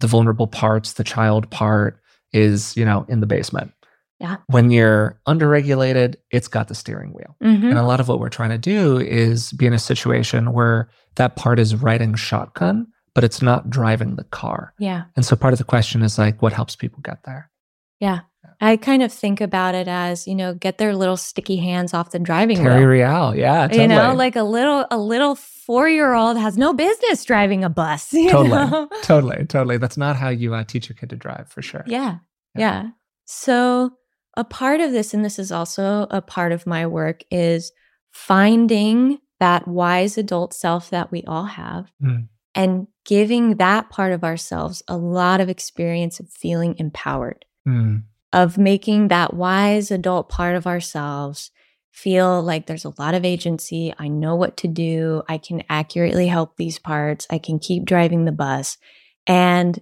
the vulnerable parts, the child part is, you know, in the basement. Yeah. When you're underregulated, it's got the steering wheel. Mm-hmm. And a lot of what we're trying to do is be in a situation where that part is riding shotgun, but it's not driving the car. Yeah. And so part of the question is like, what helps people get there? Yeah. I kind of think about it as, you know, get their little sticky hands off the driving Terry wheel. Real, yeah, totally. You know, like a little a little four year old has no business driving a bus. [laughs] totally, know? totally, totally. That's not how you uh, teach your kid to drive, for sure. Yeah, yeah, yeah. So a part of this, and this is also a part of my work, is finding that wise adult self that we all have. Mm. And giving that part of ourselves a lot of experience of feeling empowered. Mm of making that wise adult part of ourselves feel like there's a lot of agency. I know what to do. I can accurately help these parts. I can keep driving the bus. And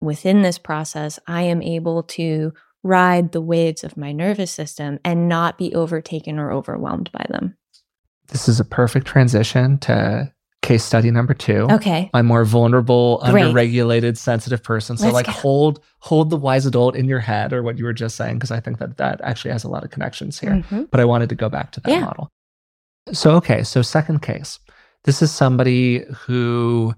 within this process, I am able to ride the waves of my nervous system and not be overtaken or overwhelmed by them. This is a perfect transition to case study number two. Okay. I'm more vulnerable, Great. underregulated, sensitive person. So Let's like go. hold hold the wise adult in your head or what you were just saying because I think that that actually has a lot of connections here. Mm-hmm. But I wanted to go back to that yeah. model. So okay, so second case. This is somebody who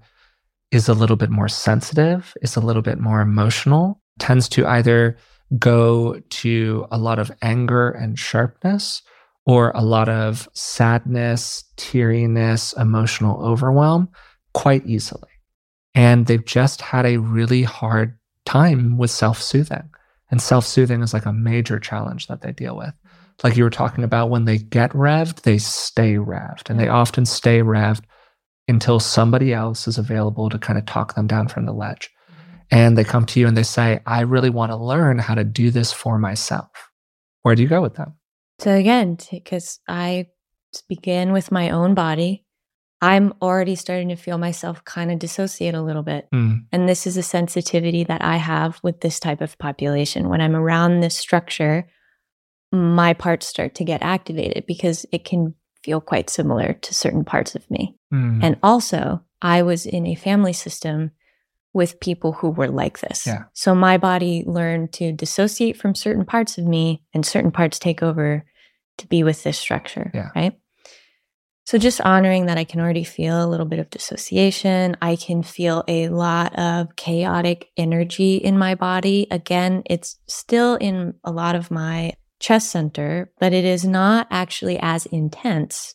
is a little bit more sensitive, is a little bit more emotional, tends to either go to a lot of anger and sharpness or a lot of sadness, teariness, emotional overwhelm quite easily. And they've just had a really hard time with self soothing. And self soothing is like a major challenge that they deal with. Like you were talking about, when they get revved, they stay revved. And they often stay revved until somebody else is available to kind of talk them down from the ledge. And they come to you and they say, I really want to learn how to do this for myself. Where do you go with them? So again, because I begin with my own body, I'm already starting to feel myself kind of dissociate a little bit. Mm. And this is a sensitivity that I have with this type of population. When I'm around this structure, my parts start to get activated because it can feel quite similar to certain parts of me. Mm. And also, I was in a family system with people who were like this. Yeah. So my body learned to dissociate from certain parts of me and certain parts take over to be with this structure. Yeah. Right. So just honoring that I can already feel a little bit of dissociation. I can feel a lot of chaotic energy in my body. Again, it's still in a lot of my chest center, but it is not actually as intense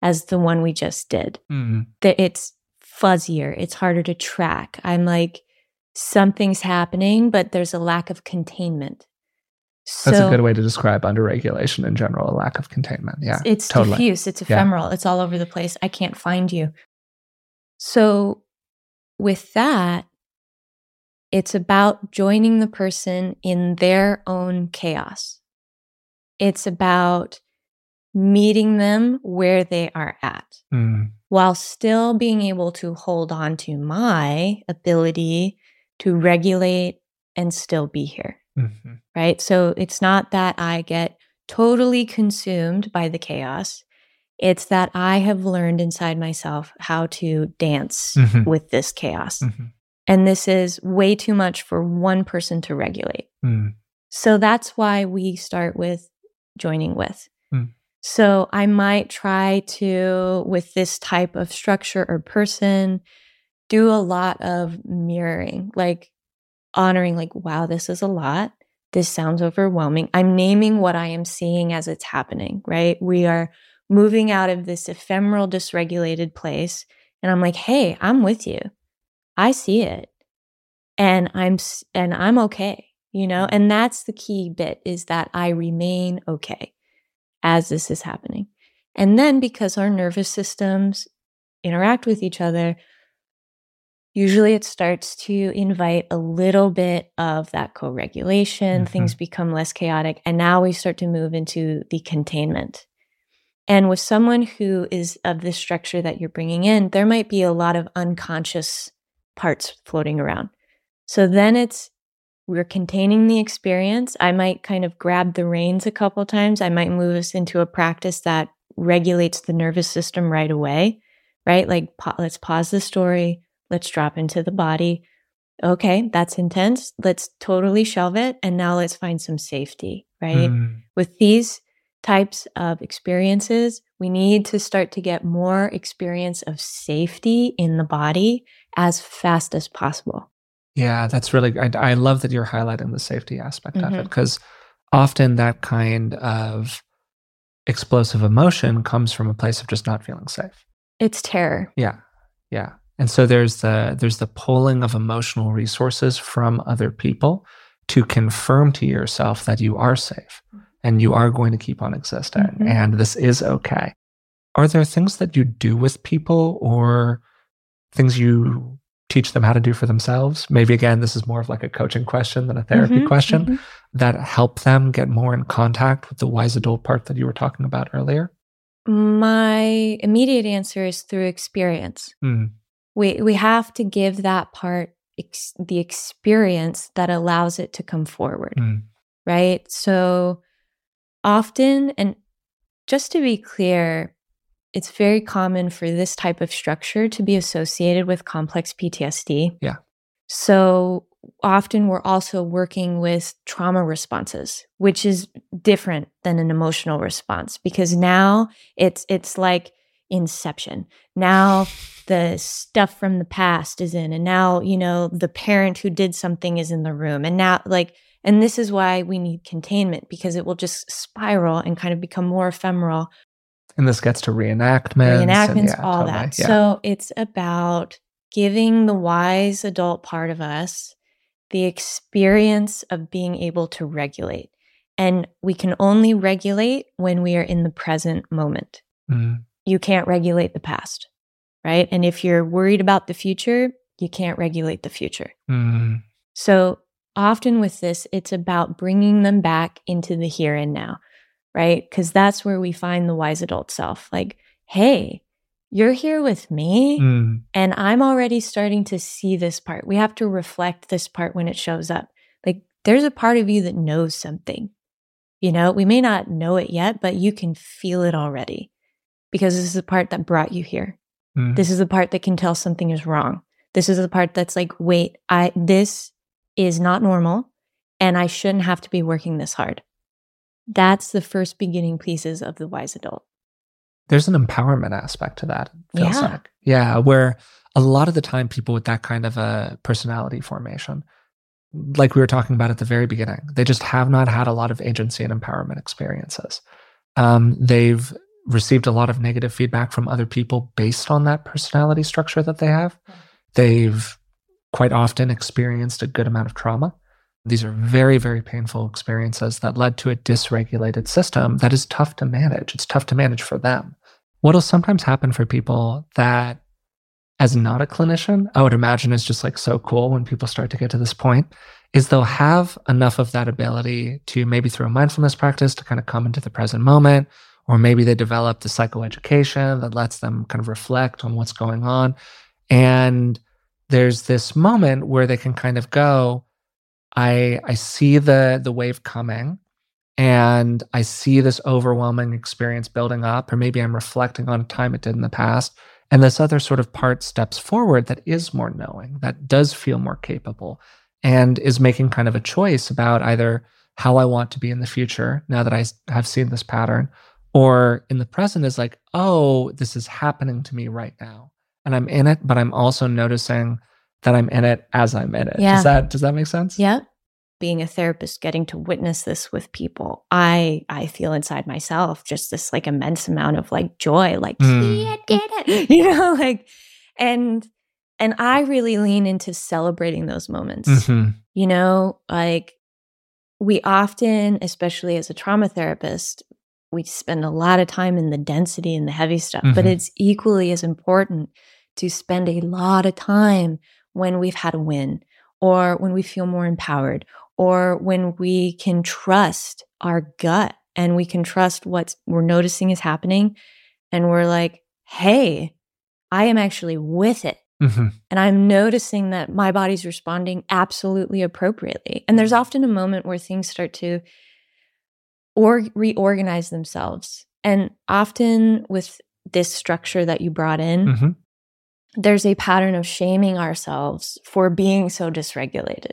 as the one we just did. Mm-hmm. That it's fuzzier, it's harder to track. I'm like, something's happening, but there's a lack of containment. So, That's a good way to describe underregulation in general, a lack of containment. Yeah. It's totally. diffuse, it's ephemeral, yeah. it's all over the place. I can't find you. So, with that, it's about joining the person in their own chaos. It's about meeting them where they are at mm. while still being able to hold on to my ability to regulate and still be here. Mm-hmm. Right. So it's not that I get totally consumed by the chaos. It's that I have learned inside myself how to dance Mhm. with this chaos. Mhm. And this is way too much for one person to regulate. Mm. So that's why we start with joining with. Mm. So I might try to, with this type of structure or person, do a lot of mirroring, like honoring, like, wow, this is a lot. This sounds overwhelming. I'm naming what I am seeing as it's happening, right? We are moving out of this ephemeral, dysregulated place. And I'm like, hey, I'm with you. I see it. And I'm and I'm okay, you know? Mm. And that's the key bit is that I remain okay as this is happening. And then because our nervous systems interact with each other, usually it starts to invite a little bit of that co regulation. Mhm. Things become less chaotic. And now we start to move into the containment. And with someone who is of this structure that you're bringing in, there might be a lot of unconscious parts floating around. So then it's we're containing the experience. I might kind of grab the reins a couple times. I might move us into a practice that regulates the nervous system right away, right? Like, pa- let's pause the story. Let's drop into the body. Okay, that's intense. Let's totally shelve it. And now let's find some safety, right? Mm. With these types of experiences, we need to start to get more experience of safety in the body as fast as possible. Yeah, that's really. I, I love that you're highlighting the safety aspect of it because often that kind of explosive emotion comes from a place of just not feeling safe. It's terror. Yeah, yeah. And so there's the there's the pulling of emotional resources from other people to confirm to yourself that you are safe and you are going to keep on existing Mhm. and this is okay. Are there things that you do with people or things you teach them how to do for themselves? Maybe again, this is more of like a coaching question than a therapy Mhm, question mhm. that help them get more in contact with the wise adult part that you were talking about earlier. My immediate answer is through experience. Mm, We we have to give that part ex- the experience that allows it to come forward. mm, right? So often, and just to be clear, it's very common for this type of structure to be associated with complex PTSD. Yeah. So often we're also working with trauma responses, which is different than an emotional response because now it's it's like inception. Now the stuff from the past is in and now, you know, the parent who did something is in the room. And now like and this is why we need containment because it will just spiral and kind of become more ephemeral. And this gets to reenactments. and Reenactments, yeah, all totally, that. yeah. So it's about giving the wise adult part of us the experience of being able to regulate. And we can only regulate when we are in the present moment. Mm, You can't regulate the past, right? And if you're worried about the future, you can't regulate the future. mm, So often with this, it's about bringing them back into the here and now, right? Because that's where we find the wise adult self. Like, hey, you're here with me, mm, and I'm already starting to see this part. We have to reflect this part when it shows up. Like, there's a part of you that knows something. You know, we may not know it yet, but you can feel it already because this is the part that brought you here. mm. This is the part that can tell something is wrong. This is the part that's like, wait, I this is not normal and I shouldn't have to be working this hard. That's the first beginning pieces of the wise adult. There's an empowerment aspect to that. Feels Yeah. like. Yeah, where a lot of the time people with that kind of a personality formation, like we were talking about at the very beginning, they just have not had a lot of agency and empowerment experiences. Um, they've received a lot of negative feedback from other people based on that personality structure that they have. They've quite often experienced a good amount of trauma. These are very, very painful experiences that led to a dysregulated system that is tough to manage. It's tough to manage for them. What'll sometimes happen for people that, as not a clinician, I would imagine is just like so cool when people start to get to this point, is they'll have enough of that ability to maybe through a mindfulness practice to kind of come into the present moment, or maybe they develop the psychoeducation that lets them kind of reflect on what's going on. And there's this moment where they can kind of go, I I see the the wave coming and I see this overwhelming experience building up, or maybe I'm reflecting on a time it did in the past. And this other sort of part steps forward that is more knowing, that does feel more capable, and is making kind of a choice about either how I want to be in the future now that I have seen this pattern, or in the present is like, oh, this is happening to me right now. And I'm in it, but I'm also noticing that I'm in it as I'm in it. Yeah. Does that does that make sense? Yeah. Being a therapist, getting to witness this with people, I I feel inside myself just this like immense amount of like joy, like Mm. yeah, did it, [laughs] you know, like, and and I really lean into celebrating those moments. Mhm. You know, like we often, especially as a trauma therapist, we spend a lot of time in the density and the heavy stuff, but Mhm. it's equally as important to spend a lot of time when we've had a win or when we feel more empowered or when we can trust our gut and we can trust what we're noticing is happening and we're like, hey, I am actually with it Mhm. and I'm noticing that my body's responding absolutely appropriately. And there's often a moment where things start to or reorganize themselves. And often with this structure that you brought in, Mhm. There's a pattern of shaming ourselves for being so dysregulated.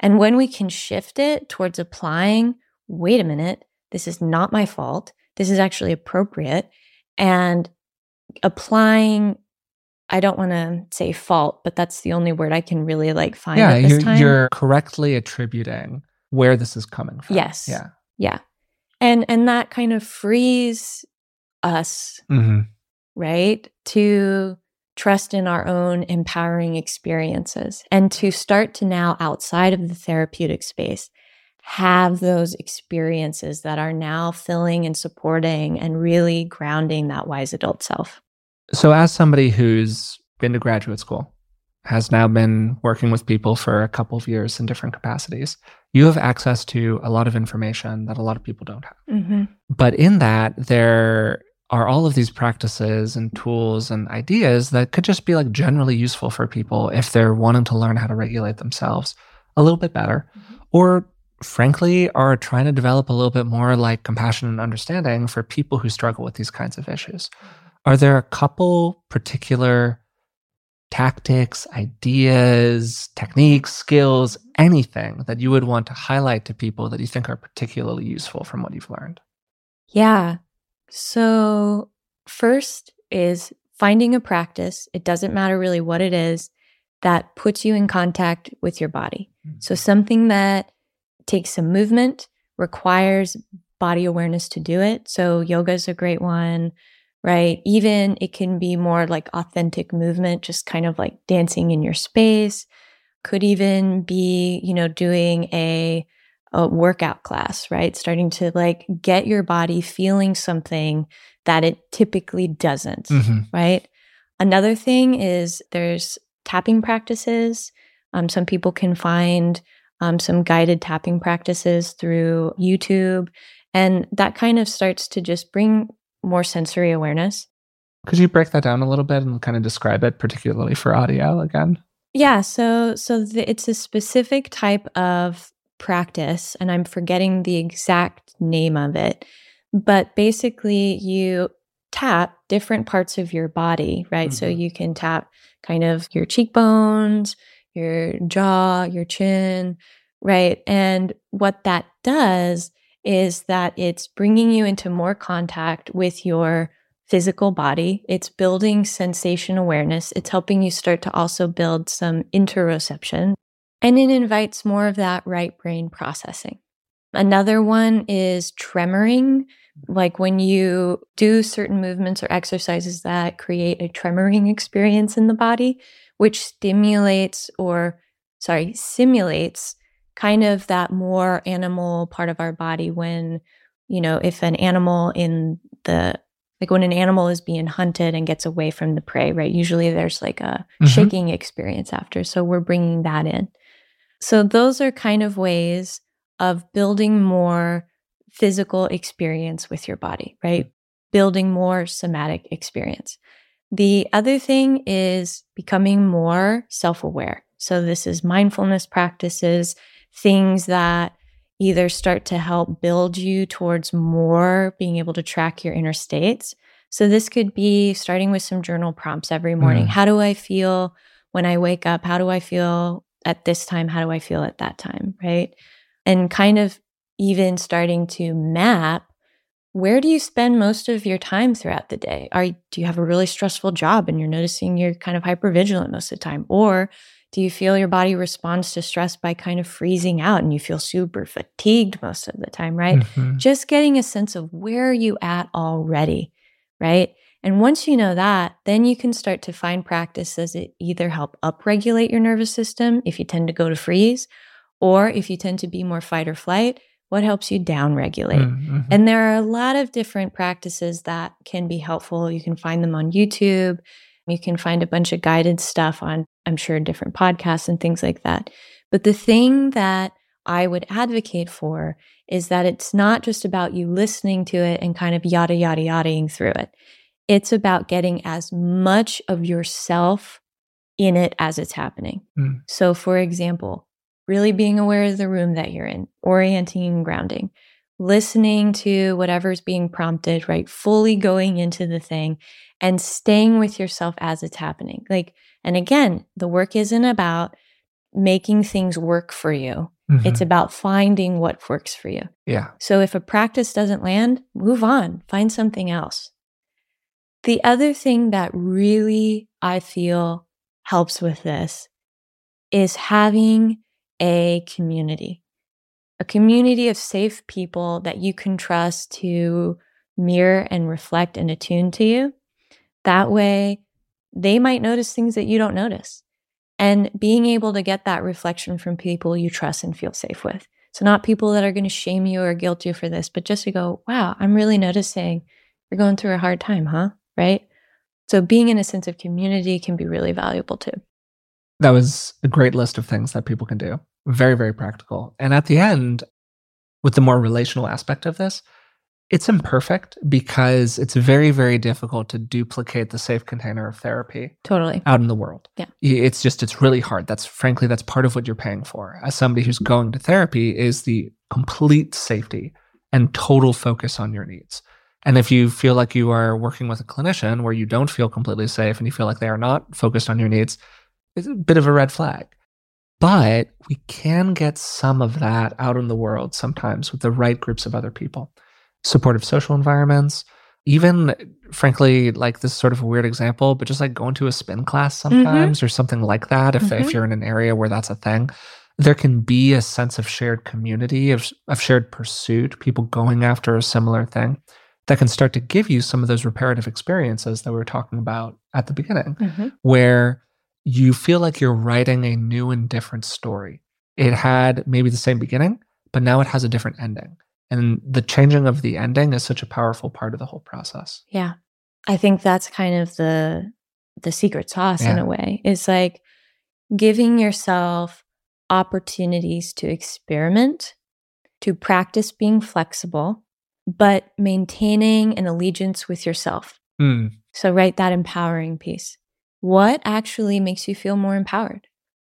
And when we can shift it towards applying, wait a minute, this is not my fault. This is actually appropriate. And applying, I don't want to say fault, but that's the only word I can really like find Yeah, at this you're, you're correctly attributing where this is coming from. Yes. Yeah. yeah. And and that kind of frees us hmm right? To trust in our own empowering experiences and to start to now, outside of the therapeutic space, have those experiences that are now filling and supporting and really grounding that wise adult self. So, as somebody who's been to graduate school, has now been working with people for a couple of years in different capacities, you have access to a lot of information that a lot of people don't have. Mm-hmm. But in that, there are all of these practices and tools and ideas that could just be like generally useful for people if they're wanting to learn how to regulate themselves a little bit better, mm-hmm. or frankly, are trying to develop a little bit more like compassion and understanding for people who struggle with these kinds of issues. Mm-hmm. Are there a couple particular tactics, ideas, techniques, skills, anything that you would want to highlight to people that you think are particularly useful from what you've learned? Yeah. So, first is finding a practice. It doesn't matter really what it is that puts you in contact with your body. Mm. So, something that takes some movement, requires body awareness to do it. So, yoga is a great one, right? Even it can be more like authentic movement, just kind of like dancing in your space. Could even be, you know, doing a a workout class, right? Starting to like get your body feeling something that it typically doesn't, Mhm. right? Another thing is there's tapping practices. Um, some people can find um, some guided tapping practices through YouTube, and that kind of starts to just bring more sensory awareness. Could you break that down a little bit and kind of describe it, particularly for audio again? Yeah, so so the, it's a specific type of practice, and I'm forgetting the exact name of it. But basically, you tap different parts of your body, right? So Mhm. you can tap kind of your cheekbones, your jaw, your chin, right? And what that does is that it's bringing you into more contact with your physical body. It's building sensation awareness. It's helping you start to also build some interoception. And it invites more of that right brain processing. Another one is tremoring, like when you do certain movements or exercises that create a tremoring [laughs] experience in the body, which stimulates or, sorry, simulates kind of that more animal part of our body when, you know, if an animal in the like when an animal is being hunted and gets away from the prey, right? Usually there's like a Mhm. shaking experience after. So we're bringing that in. So those are kind of ways of building more physical experience with your body, right? Building more somatic experience. The other thing is becoming more self aware. So this is mindfulness practices, things that either start to help build you towards more being able to track your inner states. So this could be starting with some journal prompts every morning. Mm. How do I feel when I wake up? How do I feel at this time? How do I feel at that time? Right. And kind of even starting to map where do you spend most of your time throughout the day? Are do you have a really stressful job and you're noticing you're kind of hypervigilant most of the time? Or do you feel your body responds to stress by kind of freezing out and you feel super fatigued most of the time, right? Mhm. Just getting a sense of where are you at already, right? And once you know that, then you can start to find practices that either help upregulate your nervous system if you tend to go to freeze, or if you tend to be more fight or flight, what helps you downregulate. Mhm. And there are a lot of different practices that can be helpful. You can find them on YouTube. You can find a bunch of guided stuff on, I'm sure, different podcasts and things like that. But the thing that I would advocate for is that it's not just about you listening to it and kind of yada, yada, yadaing through it. It's about getting as much of yourself in it as it's happening. Mm. So, for example, really being aware of the room that you're in, orienting and grounding, listening to whatever's being prompted, right? Fully going into the thing and staying with yourself as it's happening. Like, and again, the work isn't about making things work for you, Mhm. it's about finding what works for you. yeah. So if a practice doesn't land, move on, find something else. The other thing that really I feel helps with this is having a community, a community of safe people that you can trust to mirror and reflect and attune to you. That way, they might notice things that you don't notice. And being able to get that reflection from people you trust and feel safe with. So, not people that are going to shame you or guilt you for this, but just to go, wow, I'm really noticing you're going through a hard time, huh? Right. So, being in a sense of community can be really valuable too. That was a great list of things that people can do. Very, very practical. And at the end, with the more relational aspect of this, it's imperfect because it's very, very difficult to duplicate the safe container of therapy Totally. out in the world. Yeah. It's just, it's really hard. That's frankly, that's part of what you're paying for. As somebody who's going to therapy, is the complete safety and total focus on your needs. And if you feel like you are working with a clinician where you don't feel completely safe and you feel like they are not focused on your needs, it's a bit of a red flag. But we can get some of that out in the world sometimes with the right groups of other people. Supportive social environments, even frankly, like this is sort of a weird example, but just like going to a spin class sometimes or something like that, if, if Mhm. you're in an area where that's a thing, there can be a sense of shared community, of, of shared pursuit, people going after a similar thing that can start to give you some of those reparative experiences that we were talking about at the beginning Mhm. where you feel like you're writing a new and different story. It had maybe the same beginning, but now it has a different ending. And the changing of the ending is such a powerful part of the whole process. Yeah. I think that's kind of the the secret sauce in a way. It's like giving yourself opportunities to experiment, to practice being flexible, but maintaining an allegiance with yourself. Mm, So write that empowering piece. What actually makes you feel more empowered?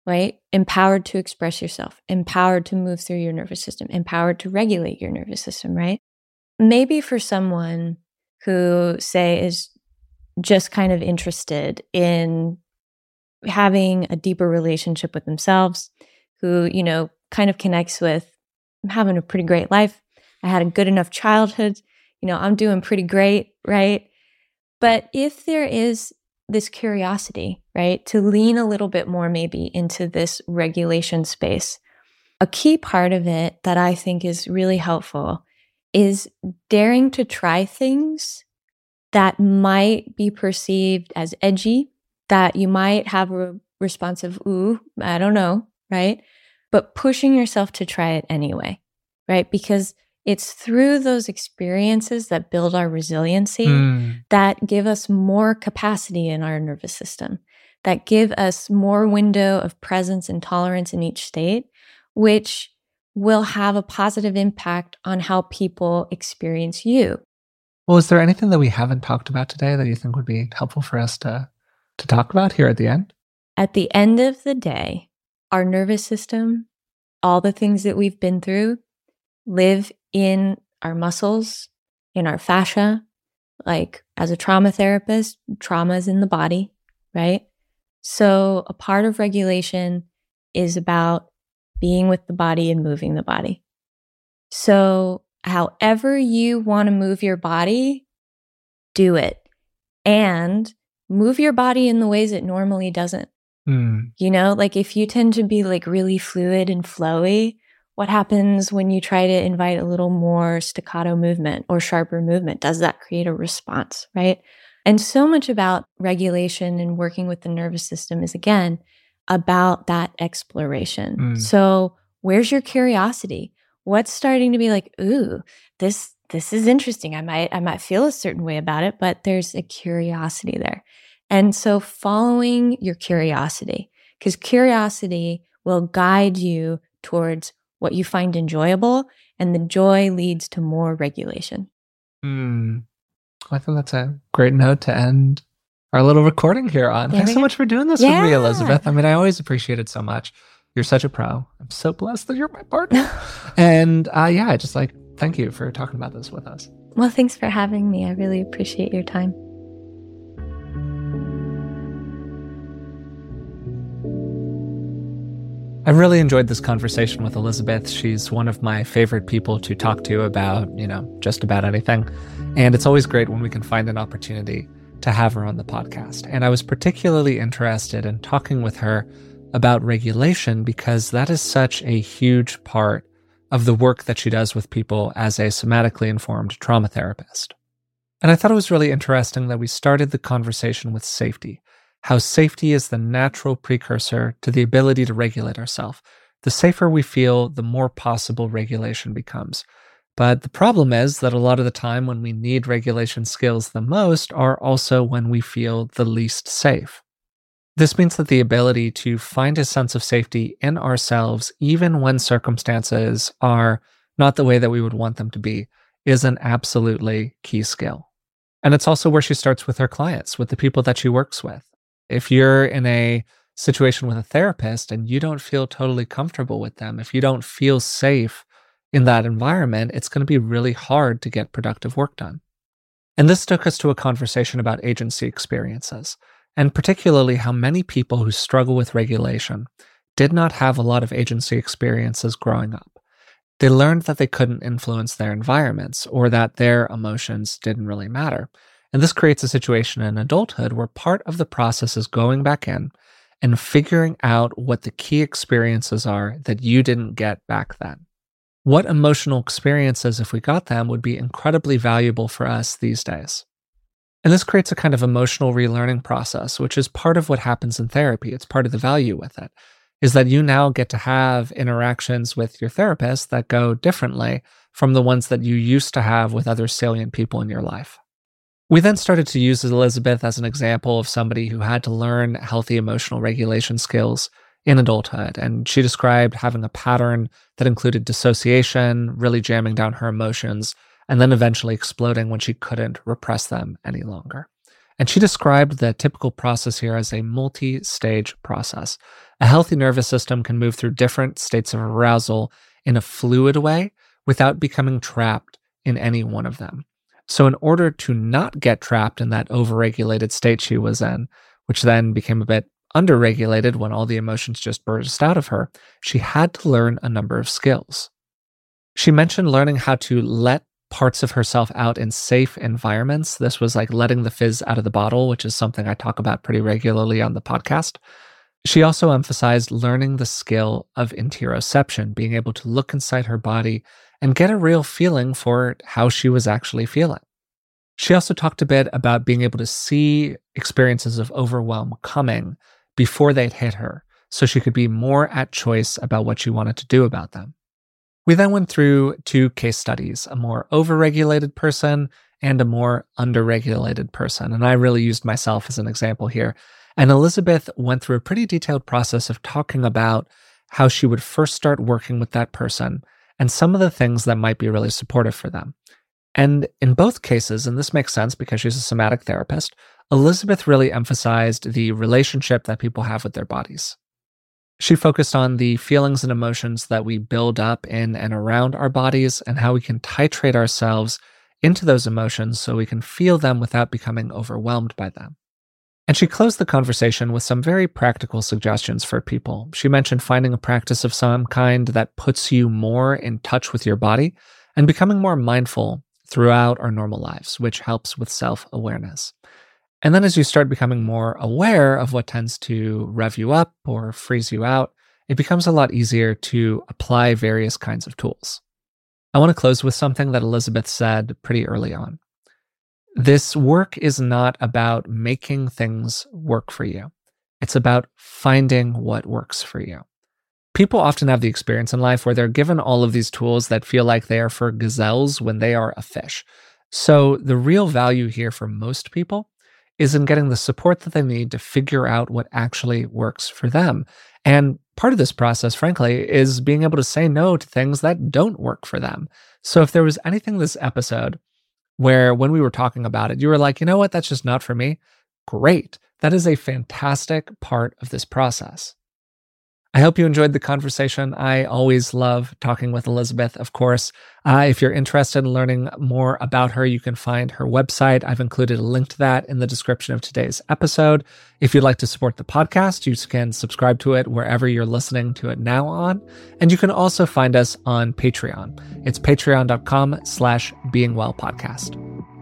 Right? Empowered to express yourself, empowered to move through your nervous system, empowered to regulate your nervous system, right? Maybe for someone who, say, is just kind of interested in having a deeper relationship with themselves, who, you know, kind of connects with I'm having a pretty great life. I had a good enough childhood. You know, I'm doing pretty great, right? But if there is this curiosity, right, to lean a little bit more maybe into this regulation space, a key part of it that I think is really helpful is daring to try things that might be perceived as edgy, that you might have a response of, ooh, I don't know, right? But pushing yourself to try it anyway, right? Because it's through those experiences that build our resiliency mm, that give us more capacity in our nervous system, that give us more window of presence and tolerance in each state, which will have a positive impact on how people experience you. Well, is there anything that we haven't talked about today that you think would be helpful for us to, to talk about here at the end? At the end of the day, our nervous system, all the things that we've been through, live in our muscles, in our fascia. Like as a trauma therapist, trauma is in the body, right? So a part of regulation is about being with the body and moving the body. So however you want to move your body, do it. And move your body in the ways it normally doesn't. Mm. You know, like if you tend to be like really fluid and flowy, what happens when you try to invite a little more staccato movement or sharper movement? Does that create a response, right? And so much about regulation and working with the nervous system is again about that exploration. Mm. So, where's your curiosity? What's starting to be like, ooh, this this is interesting. I might I might feel a certain way about it, but there's a curiosity there. And so following your curiosity, because curiosity will guide you towards what you find enjoyable, and the joy leads to more regulation. Hmm. I think that's a great note to end our little recording here on. There Thanks so much for doing this yeah. with me, Elizabeth. I mean, I always appreciate it so much. You're such a pro. I'm so blessed that you're my partner. [laughs] and uh, yeah, I just like thank you for talking about this with us. Well, thanks for having me. I really appreciate your time. I really enjoyed this conversation with Elizabeth. She's one of my favorite people to talk to about, you know, just about anything. And it's always great when we can find an opportunity to have her on the podcast. And I was particularly interested in talking with her about regulation because that is such a huge part of the work that she does with people as a somatically informed trauma therapist. And I thought it was really interesting that we started the conversation with safety how safety is the natural precursor to the ability to regulate ourselves. The safer we feel, the more possible regulation becomes. But the problem is that a lot of the time when we need regulation skills the most are also when we feel the least safe. This means that the ability to find a sense of safety in ourselves, even when circumstances are not the way that we would want them to be, is an absolutely key skill. And it's also where she starts with her clients, with the people that she works with. If you're in a situation with a therapist and you don't feel totally comfortable with them, if you don't feel safe in that environment, it's going to be really hard to get productive work done. And this took us to a conversation about agency experiences, and particularly how many people who struggle with regulation did not have a lot of agency experiences growing up. They learned that they couldn't influence their environments or that their emotions didn't really matter. And this creates a situation in adulthood where part of the process is going back in and figuring out what the key experiences are that you didn't get back then. What emotional experiences, if we got them, would be incredibly valuable for us these days. And this creates a kind of emotional relearning process, which is part of what happens in therapy. It's part of the value with it, is that you now get to have interactions with your therapist that go differently from the ones that you used to have with other salient people in your life. We then started to use Elizabeth as an example of somebody who had to learn healthy emotional regulation skills in adulthood. And she described having a pattern that included dissociation, really jamming down her emotions, and then eventually exploding when she couldn't repress them any longer. And she described the typical process here as a multi stage process. A healthy nervous system can move through different states of arousal in a fluid way without becoming trapped in any one of them. So, in order to not get trapped in that overregulated state she was in, which then became a bit underregulated when all the emotions just burst out of her, she had to learn a number of skills. She mentioned learning how to let parts of herself out in safe environments. This was like letting the fizz out of the bottle, which is something I talk about pretty regularly on the podcast. She also emphasized learning the skill of interoception, being able to look inside her body and get a real feeling for how she was actually feeling. She also talked a bit about being able to see experiences of overwhelm coming before they'd hit her, so she could be more at choice about what she wanted to do about them. We then went through two case studies a more overregulated person and a more underregulated person. And I really used myself as an example here. And Elizabeth went through a pretty detailed process of talking about how she would first start working with that person and some of the things that might be really supportive for them. And in both cases, and this makes sense because she's a somatic therapist, Elizabeth really emphasized the relationship that people have with their bodies. She focused on the feelings and emotions that we build up in and around our bodies and how we can titrate ourselves into those emotions so we can feel them without becoming overwhelmed by them. And she closed the conversation with some very practical suggestions for people. She mentioned finding a practice of some kind that puts you more in touch with your body and becoming more mindful throughout our normal lives, which helps with self awareness. And then as you start becoming more aware of what tends to rev you up or freeze you out, it becomes a lot easier to apply various kinds of tools. I want to close with something that Elizabeth said pretty early on. This work is not about making things work for you. It's about finding what works for you. People often have the experience in life where they're given all of these tools that feel like they are for gazelles when they are a fish. So, the real value here for most people is in getting the support that they need to figure out what actually works for them. And part of this process, frankly, is being able to say no to things that don't work for them. So, if there was anything this episode where when we were talking about it, you were like, you know what, that's just not for me. Great. That is a fantastic part of this process. I hope you enjoyed the conversation. I always love talking with Elizabeth, of course. Uh, if you're interested in learning more about her, you can find her website. I've included a link to that in the description of today's episode. If you'd like to support the podcast, you can subscribe to it wherever you're listening to it now on. And you can also find us on Patreon. It's patreon.com slash beingwellpodcast.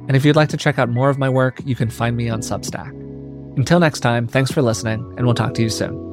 And if you'd like to check out more of my work, you can find me on Substack. Until next time, thanks for listening, and we'll talk to you soon.